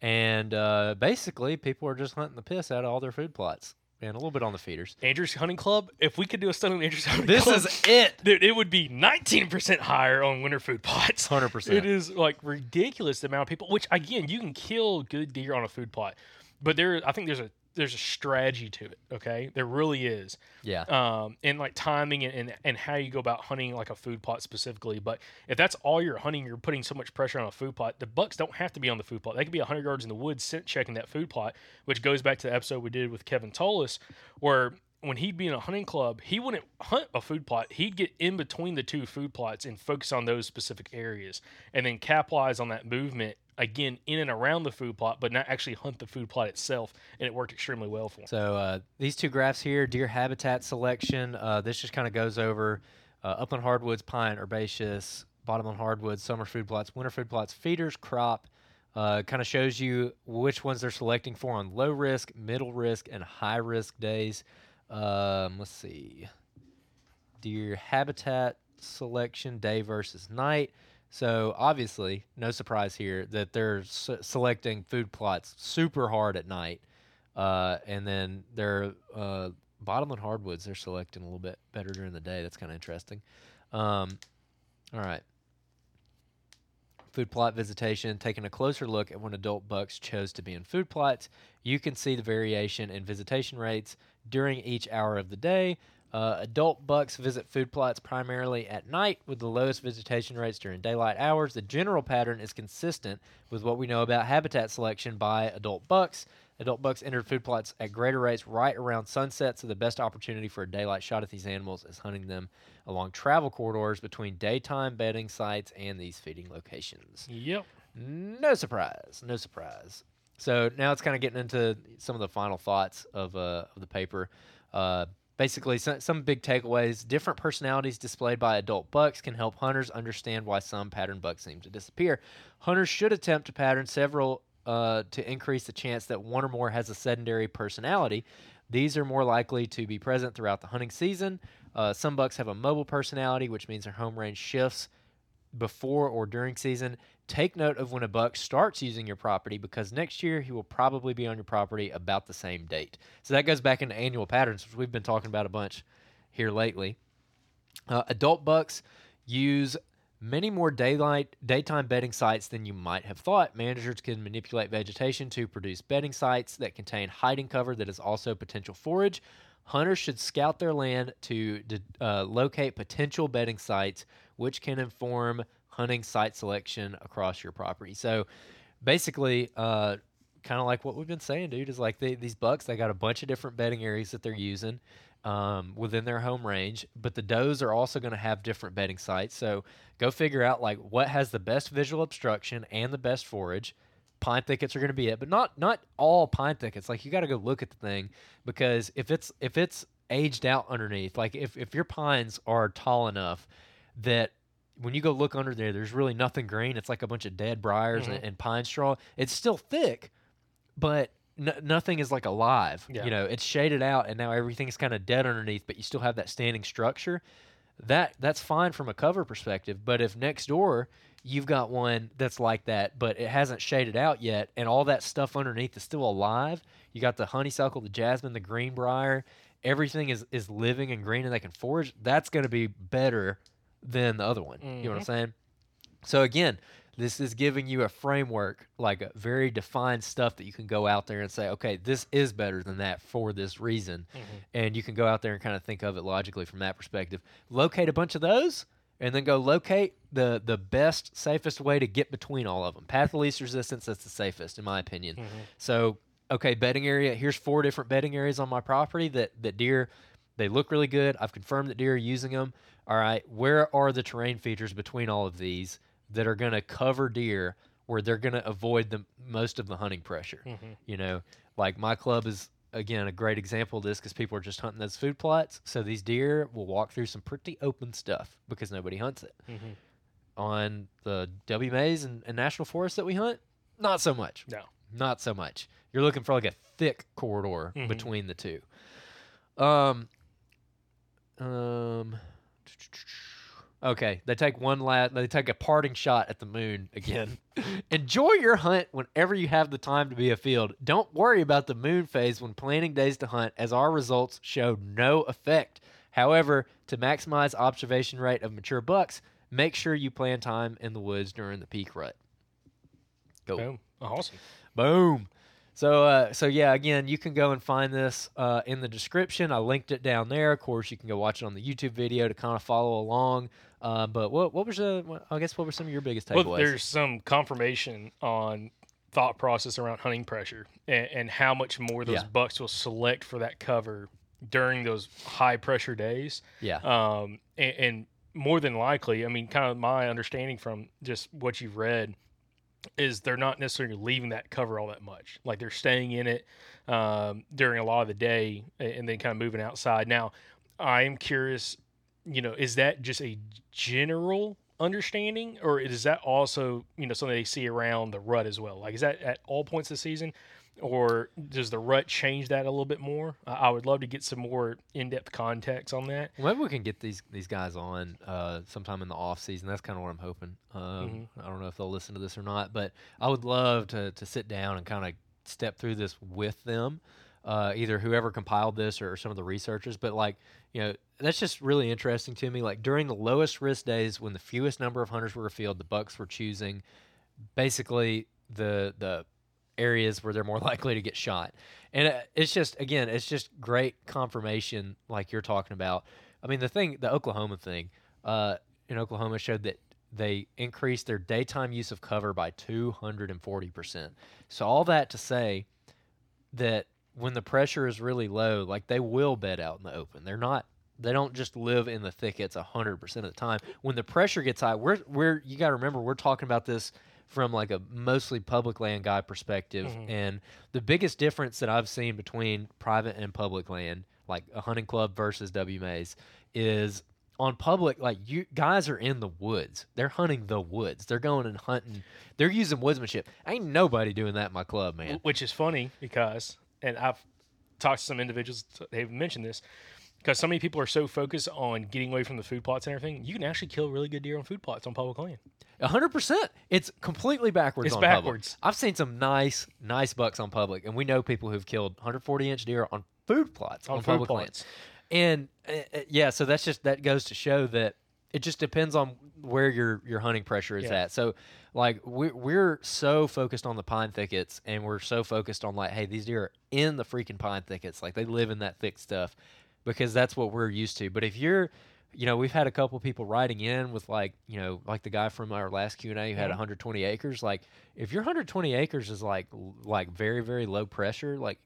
[SPEAKER 3] and uh, basically people are just hunting the piss out of all their food plots and a little bit on the feeders.
[SPEAKER 1] Andrews Hunting Club. If we could do a study on Andrews Hunting
[SPEAKER 3] This
[SPEAKER 1] Club,
[SPEAKER 3] is it.
[SPEAKER 1] dude, it would be 19% higher on winter food plots.
[SPEAKER 3] 100%.
[SPEAKER 1] It is like ridiculous the amount of people. Which again, you can kill good deer on a food plot, but there, I think there's a there's a strategy to it. Okay, there really is.
[SPEAKER 3] Yeah.
[SPEAKER 1] Um, and like timing and, and and how you go about hunting like a food plot specifically. But if that's all you're hunting, you're putting so much pressure on a food plot. The bucks don't have to be on the food plot. They could be 100 yards in the woods, scent checking that food plot, which goes back to the episode we did with Kevin Tolis, where when he'd be in a hunting club, he wouldn't hunt a food plot. He'd get in between the two food plots and focus on those specific areas, and then capitalize on that movement again in and around the food plot, but not actually hunt the food plot itself. And it worked extremely well for him.
[SPEAKER 3] So uh, these two graphs here, deer habitat selection. Uh, this just kind of goes over uh, upland hardwoods, pine, herbaceous, bottomland hardwoods, summer food plots, winter food plots, feeders, crop. Uh, kind of shows you which ones they're selecting for on low risk, middle risk, and high risk days. Um, let's see. Deer habitat selection day versus night. So obviously, no surprise here that they're s- selecting food plots super hard at night, uh, and then their uh, bottomland hardwoods they're selecting a little bit better during the day. That's kind of interesting. Um, all right. Food plot visitation, taking a closer look at when adult bucks chose to be in food plots. You can see the variation in visitation rates during each hour of the day. Uh, adult bucks visit food plots primarily at night with the lowest visitation rates during daylight hours. The general pattern is consistent with what we know about habitat selection by adult bucks. Adult bucks entered food plots at greater rates right around sunset, so the best opportunity for a daylight shot at these animals is hunting them along travel corridors between daytime bedding sites and these feeding locations.
[SPEAKER 1] Yep.
[SPEAKER 3] No surprise. No surprise. So now it's kind of getting into some of the final thoughts of, uh, of the paper. Uh, basically, some, some big takeaways. Different personalities displayed by adult bucks can help hunters understand why some pattern bucks seem to disappear. Hunters should attempt to pattern several uh, to increase the chance that one or more has a sedentary personality. These are more likely to be present throughout the hunting season. Uh, some bucks have a mobile personality, which means their home range shifts before or during season. Take note of when a buck starts using your property because next year he will probably be on your property about the same date. So that goes back into annual patterns, which we've been talking about a bunch here lately. Uh, adult bucks use many more daylight daytime bedding sites than you might have thought. Managers can manipulate vegetation to produce bedding sites that contain hiding cover that is also potential forage. Hunters should scout their land to uh, locate potential bedding sites, which can inform hunting site selection across your property. So basically, uh, kind of like what we've been saying, dude, is like they, these bucks, they got a bunch of different bedding areas that they're using um, within their home range, but the does are also going to have different bedding sites. So go figure out like what has the best visual obstruction and the best forage. Pine thickets are going to be it, but not not all pine thickets. Like you got to go look at the thing because if it's if it's aged out underneath, like if if your pines are tall enough that when you go look under there, there's really nothing green. It's like a bunch of dead briars
[SPEAKER 1] Mhm.
[SPEAKER 3] and, and pine straw. It's still thick, but n- nothing is like alive.
[SPEAKER 1] Yeah.
[SPEAKER 3] You know, it's shaded out, and now everything's kind of dead underneath, but you still have that standing structure. That that's fine from a cover perspective. But if next door you've got one that's like that, but it hasn't shaded out yet, and all that stuff underneath is still alive, you got the honeysuckle, the jasmine, the green greenbrier, everything is is living and green, and they can forage. That's going to be better than the other one. You know what I'm
[SPEAKER 1] Mhm.
[SPEAKER 3] saying? So again, this is giving you a framework, like a very defined stuff that you can go out there and say, okay, this is better than that for this reason, and you can go out there and kind of think of it logically from that perspective. Locate a bunch of those, and then go locate the the best, safest way to get between all of them. Path of least resistance. That's the safest, in my opinion. So okay, bedding area. Here's four different bedding areas on my property that that deer. They look really good. I've confirmed that deer are using them. All right, where are the terrain features between all of these that are going to cover deer where they're going to avoid the most of the hunting pressure? You know, like my club is again a great example of this because people are just hunting those food plots. So these deer will walk through some pretty open stuff because nobody hunts it. On the WMAs and, and national forests that we hunt, not so much.
[SPEAKER 1] No.
[SPEAKER 3] Not so much. You're looking for like a thick corridor
[SPEAKER 1] Mhm.
[SPEAKER 3] between the two. Um, um, okay. They take one last. They take a parting shot at the moon again. Enjoy your hunt whenever you have the time to be afield. Don't worry about the moon phase when planning days to hunt, as our results show no effect. However, to maximize observation rate of mature bucks, make sure you plan time in the woods during the peak rut. Go.
[SPEAKER 1] Boom. Awesome.
[SPEAKER 3] Boom. So, uh, so yeah, again, you can go and find this uh, in the description. I linked it down there. Of course, you can go watch it on the YouTube video to kind of follow along. Uh, but what what was the? What, I guess what were some of your biggest takeaways?
[SPEAKER 1] Well, there's some confirmation on thought process around hunting pressure and, and how much more those
[SPEAKER 3] Yeah.
[SPEAKER 1] bucks will select for that cover during those high pressure days.
[SPEAKER 3] Yeah.
[SPEAKER 1] Um, and, and more than likely, I mean, kind of my understanding from just what you've read is they're not necessarily leaving that cover all that much. Like they're staying in it um, during a lot of the day and then kind of moving outside. Now, I am curious, you know, is that just a general understanding or is that also, you know, something they see around the rut as well? Like, is that at all points of the season? Or does the rut change that a little bit more? I I would love to get some more in-depth context on that.
[SPEAKER 3] Well, maybe we can get these these guys on uh, sometime in the off season. That's kind of what I'm hoping. Um, I don't know if they'll listen to this or not, but I would love to to sit down and kind of step through this with them, uh, either whoever compiled this or some of the researchers. But like you know, that's just really interesting to me. Like during the lowest risk days, when the fewest number of hunters were afield, the bucks were choosing basically the the areas where they're more likely to get shot. And uh, it's just again, it's just great confirmation like you're talking about. I mean, the thing, the Oklahoma thing, uh, in Oklahoma showed that they increased their daytime use of cover by 240%. So all that to say that when the pressure is really low, like they will bed out in the open. They're not they don't just live in the thickets 100% of the time. When the pressure gets high, we're we're you got to remember we're talking about this from like a mostly public land guy perspective mm-hmm. and the biggest difference that I've seen between private and public land, like a hunting club versus WMAs, is on public, like you guys are in the woods. They're hunting the woods. They're going and hunting. They're using woodsmanship. Ain't nobody doing that in my club, man.
[SPEAKER 1] Which is funny because, and I've talked to some individuals, they've mentioned this, because so many people are so focused on getting away from the food plots and everything, you can actually kill really good deer on food plots on public land.
[SPEAKER 3] A hundred percent. It's completely backwards.
[SPEAKER 1] It's
[SPEAKER 3] on public. I've seen some nice, nice bucks on public, and we know people who've killed 140 inch deer on food plots
[SPEAKER 1] On
[SPEAKER 3] on,
[SPEAKER 1] food
[SPEAKER 3] public
[SPEAKER 1] plots.
[SPEAKER 3] lands. And uh, uh, yeah, so that's just that goes to show that it just depends on where your your hunting pressure is
[SPEAKER 1] Yeah.
[SPEAKER 3] at. So like we're we're so focused on the pine thickets, and we're so focused on like, hey, these deer are in the freaking pine thickets, like they live in that thick stuff, because that's what we're used to. But if you're you know, we've had a couple people writing in with like, you know, like the guy from our last Q and A who had
[SPEAKER 1] Mhm.
[SPEAKER 3] 120 acres. Like, if your 120 acres is like like very very low pressure, like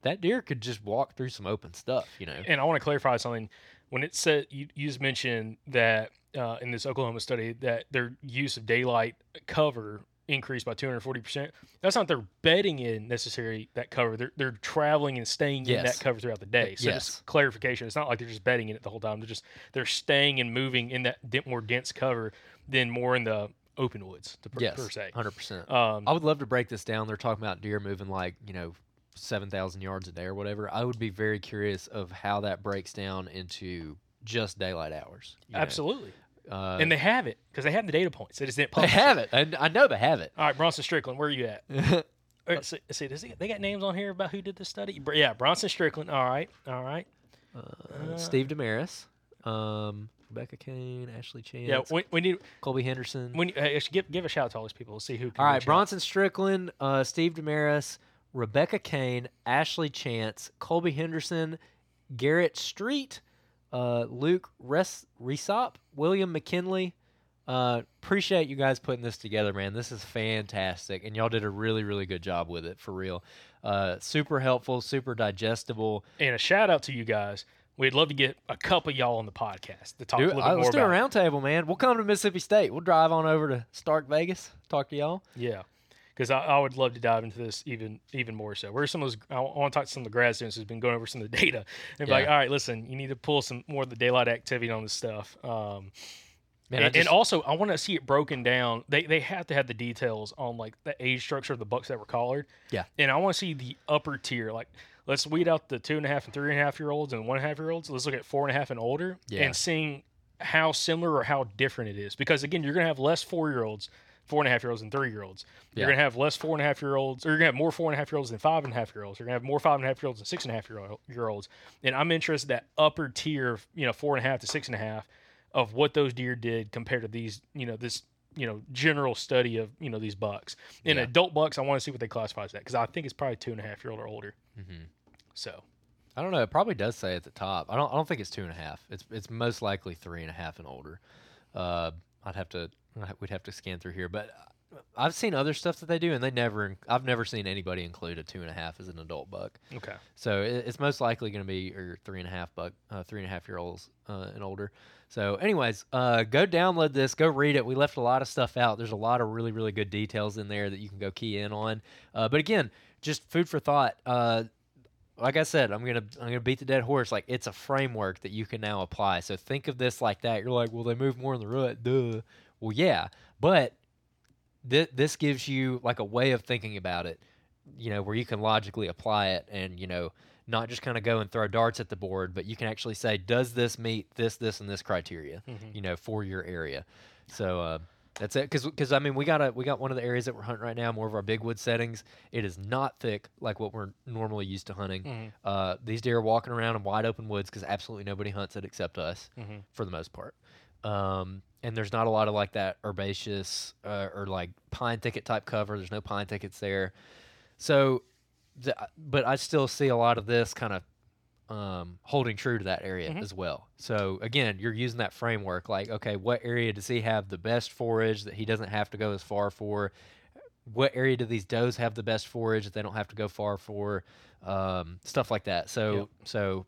[SPEAKER 3] that deer could just walk through some open stuff. You know.
[SPEAKER 1] And I want to clarify something. When it said you, you just mentioned that uh, in this Oklahoma study that their use of daylight cover increased by 240 percent. That's not their betting in necessarily that cover. They're they're traveling and staying in that cover throughout the day. So
[SPEAKER 3] Yes.
[SPEAKER 1] just clarification. It's not like they're just betting in it the whole time. They're just they're staying and moving in that di- more dense cover than more in the open woods to, per,
[SPEAKER 3] yes,
[SPEAKER 1] per se.
[SPEAKER 3] hundred percent.
[SPEAKER 1] Um,
[SPEAKER 3] I would love to break this down. They're talking about deer moving like you know seven thousand yards a day or whatever. I would be very curious of how that breaks down into just daylight hours. you know.
[SPEAKER 1] Absolutely.
[SPEAKER 3] Uh,
[SPEAKER 1] and they have it because they have the data points. They just didn't publish.
[SPEAKER 3] they have it. I, I know they have it.
[SPEAKER 1] All right, Bronson Strickland, where are you at? All right, see, see, does he, they got names on here about who did the study? Yeah, Bronson Strickland. All right, all right.
[SPEAKER 3] Uh, Steve Demarais, um, Rebecca Kane, Ashley Chance,
[SPEAKER 1] Yeah, we, we need.
[SPEAKER 3] Colby Henderson.
[SPEAKER 1] When hey, give give a shout out to all these people. Let's see who. Can
[SPEAKER 3] All right,
[SPEAKER 1] reach out.
[SPEAKER 3] Bronson Strickland, uh, Steve Demarais, Rebecca Kane, Ashley Chance, Colby Henderson, Garrett Street, uh, Luke Res- Resop, William McKinley. Uh, appreciate you guys putting this together, man. This is fantastic, and y'all did a really, really good job with it for real. Uh, super helpful, super digestible.
[SPEAKER 1] And a shout out to you guys. We'd love to get a couple y'all on the podcast to talk
[SPEAKER 3] Do,
[SPEAKER 1] a little
[SPEAKER 3] uh,
[SPEAKER 1] bit more
[SPEAKER 3] let's do a roundtable, man. We'll come to Mississippi State. We'll drive on over to Stark Vegas, talk to y'all.
[SPEAKER 1] Yeah, because I, I would love to dive into this even even more so. Where some of those? I want to talk to some of the grad students who's been going over some of the data and be like, all right, listen, you need to pull some more of the daylight activity on this stuff. Um,
[SPEAKER 3] Man,
[SPEAKER 1] and, and also, I want to see it broken down. They they have to have the details on like the age structure of the bucks that were collared.
[SPEAKER 3] Yeah.
[SPEAKER 1] And I want to see the upper tier. Like, let's weed out the two and a half and three and a half year olds and one and a half year olds. Let's look at four and a half and older
[SPEAKER 3] Yeah.
[SPEAKER 1] and seeing how similar or how different it is. Because again, you're gonna have less four year olds, four and a half year olds, and three year olds. You're
[SPEAKER 3] Yeah.
[SPEAKER 1] gonna have less four and a half year olds, or you're gonna have more four and a half year olds than five and a half year olds. You're gonna have more five and a half year olds than six and a half year year olds. And I'm interested that upper tier, of, you know, four and a half to six and a half, of what those deer did compared to these, you know, this, you know, general study of you know these bucks. In
[SPEAKER 3] Yeah.
[SPEAKER 1] adult bucks, I want to see what they classify as that because I think it's probably two and a half year old or older.
[SPEAKER 3] Mm-hmm.
[SPEAKER 1] So
[SPEAKER 3] I don't know. It probably does say at the top. I don't. I don't think it's two and a half. It's it's most likely three and a half and older. Uh, I'd have to. We'd have to scan through here, but I've seen other stuff that they do, and they never. I've never seen anybody include a two and a half as an adult buck.
[SPEAKER 1] okay,
[SPEAKER 3] So it, it's most likely going to be your three and a half buck, uh, three and a half year olds uh, and older. So, anyways, uh, go download this, go read it. We left a lot of stuff out. There's a lot of really, really good details in there that you can go key in on. Uh, but again, just food for thought. Uh, like I said, I'm gonna I'm gonna beat the dead horse. Like it's a framework that you can now apply. So think of this like that. You're like, well, they move more in the rut, duh. Well, yeah, but th- this gives you like a way of thinking about it you know where you can logically apply it and you know not just kind of go and throw darts at the board but you can actually say does this meet this this and this criteria you know for your area. So uh, that's it because because i mean we got a we got one of the areas that we're hunting right now more of our big wood settings. It is not thick like what we're normally used to hunting. Uh, these deer are walking around in wide open woods because absolutely nobody hunts it except us for the most part. Um, and there's not a lot of like that herbaceous uh, or like pine thicket type cover. There's no pine thickets there, so the, but I still see a lot of this kind of um, holding true to that area as well. So again, you're using that framework. Like, okay, what area does he have the best forage that he doesn't have to go as far for? What area do these does have the best forage that they don't have to go far for? Um, stuff like that. So
[SPEAKER 1] Yep.
[SPEAKER 3] so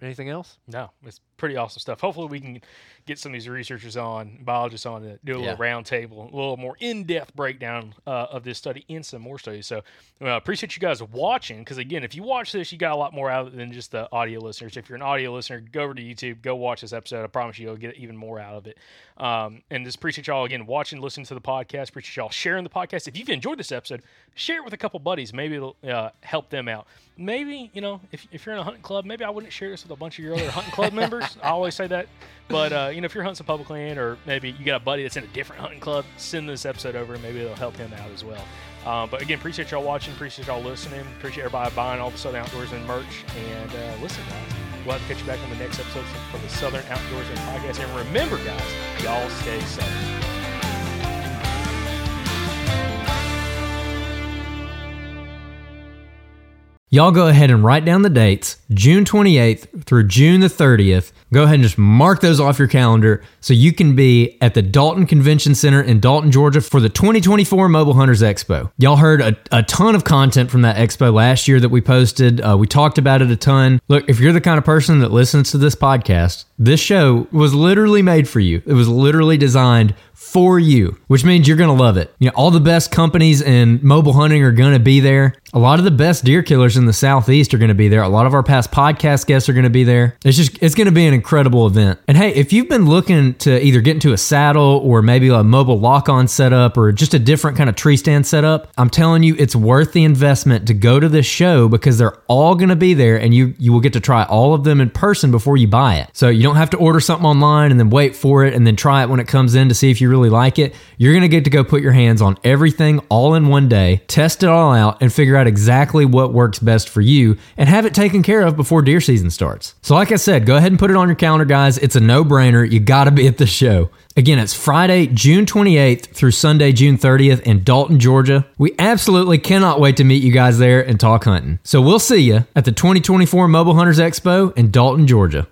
[SPEAKER 3] anything else?
[SPEAKER 1] no, it's pretty awesome stuff. Hopefully, we can get some of these researchers on, biologists on to do a
[SPEAKER 3] Yeah.
[SPEAKER 1] little roundtable, a little more in depth breakdown uh, of this study and some more studies. So, uh, appreciate you guys watching because, again, if you watch this, you got a lot more out of it than just the audio listeners. If you're an audio listener, go over to YouTube, go watch this episode. I promise you, you'll get even more out of it. Um, and just appreciate y'all, again, watching, listening to the podcast. Appreciate y'all sharing the podcast. If you've enjoyed this episode, share it with a couple buddies. Maybe it'll uh, help them out. Maybe, you know, if, if you're in a hunting club, maybe I wouldn't share this with a bunch of your other hunting club members. I always say that. But, uh, you know, if you're hunting some public land or maybe you got a buddy that's in a different hunting club, send this episode over and maybe it'll help him out as well. Um, but again, appreciate y'all watching. Appreciate y'all listening. Appreciate everybody buying all the Southern Outdoorsmen merch. And uh, listen, guys, we'll have to catch you back on the next episode for the Southern Outdoorsmen podcast. And remember, guys, y'all stay southern.
[SPEAKER 3] Y'all go ahead and write down the dates June 28th through June the 30th. Go ahead and just mark those off your calendar so you can be at the Dalton Convention Center in Dalton, Georgia for the 2024 Mobile Hunters Expo. Y'all heard a, a ton of content from that expo last year that we posted. Uh, we talked about it a ton. Look, if you're the kind of person that listens to this podcast, this show was literally made for you. It was literally designed for you, which means you're going to love it. You know, all the best companies in mobile hunting are going to be there. A lot of the best deer killers in the southeast are going to be there. A lot of our past podcast guests are going to be there. It's just it's going to be an incredible event. And hey, if you've been looking to either get into a saddle or maybe a mobile lock-on setup or just a different kind of tree stand setup, I'm telling you it's worth the investment to go to this show because they're all going to be there and you you will get to try all of them in person before you buy it. So you don't have to order something online and then wait for it and then try it when it comes in to see if you really like it. You're going to get to go put your hands on everything all in one day, test it all out and figure out exactly what works best for you and have it taken care of before deer season starts. So, like I said, go ahead and put it on your calendar, guys. It's a no brainer. You got to be at the show. Again, it's Friday, June 28th through Sunday, June 30th in Dalton, Georgia. We absolutely cannot wait to meet you guys there and talk hunting. So we'll see you at the 2024 Mobile Hunters Expo in Dalton, Georgia.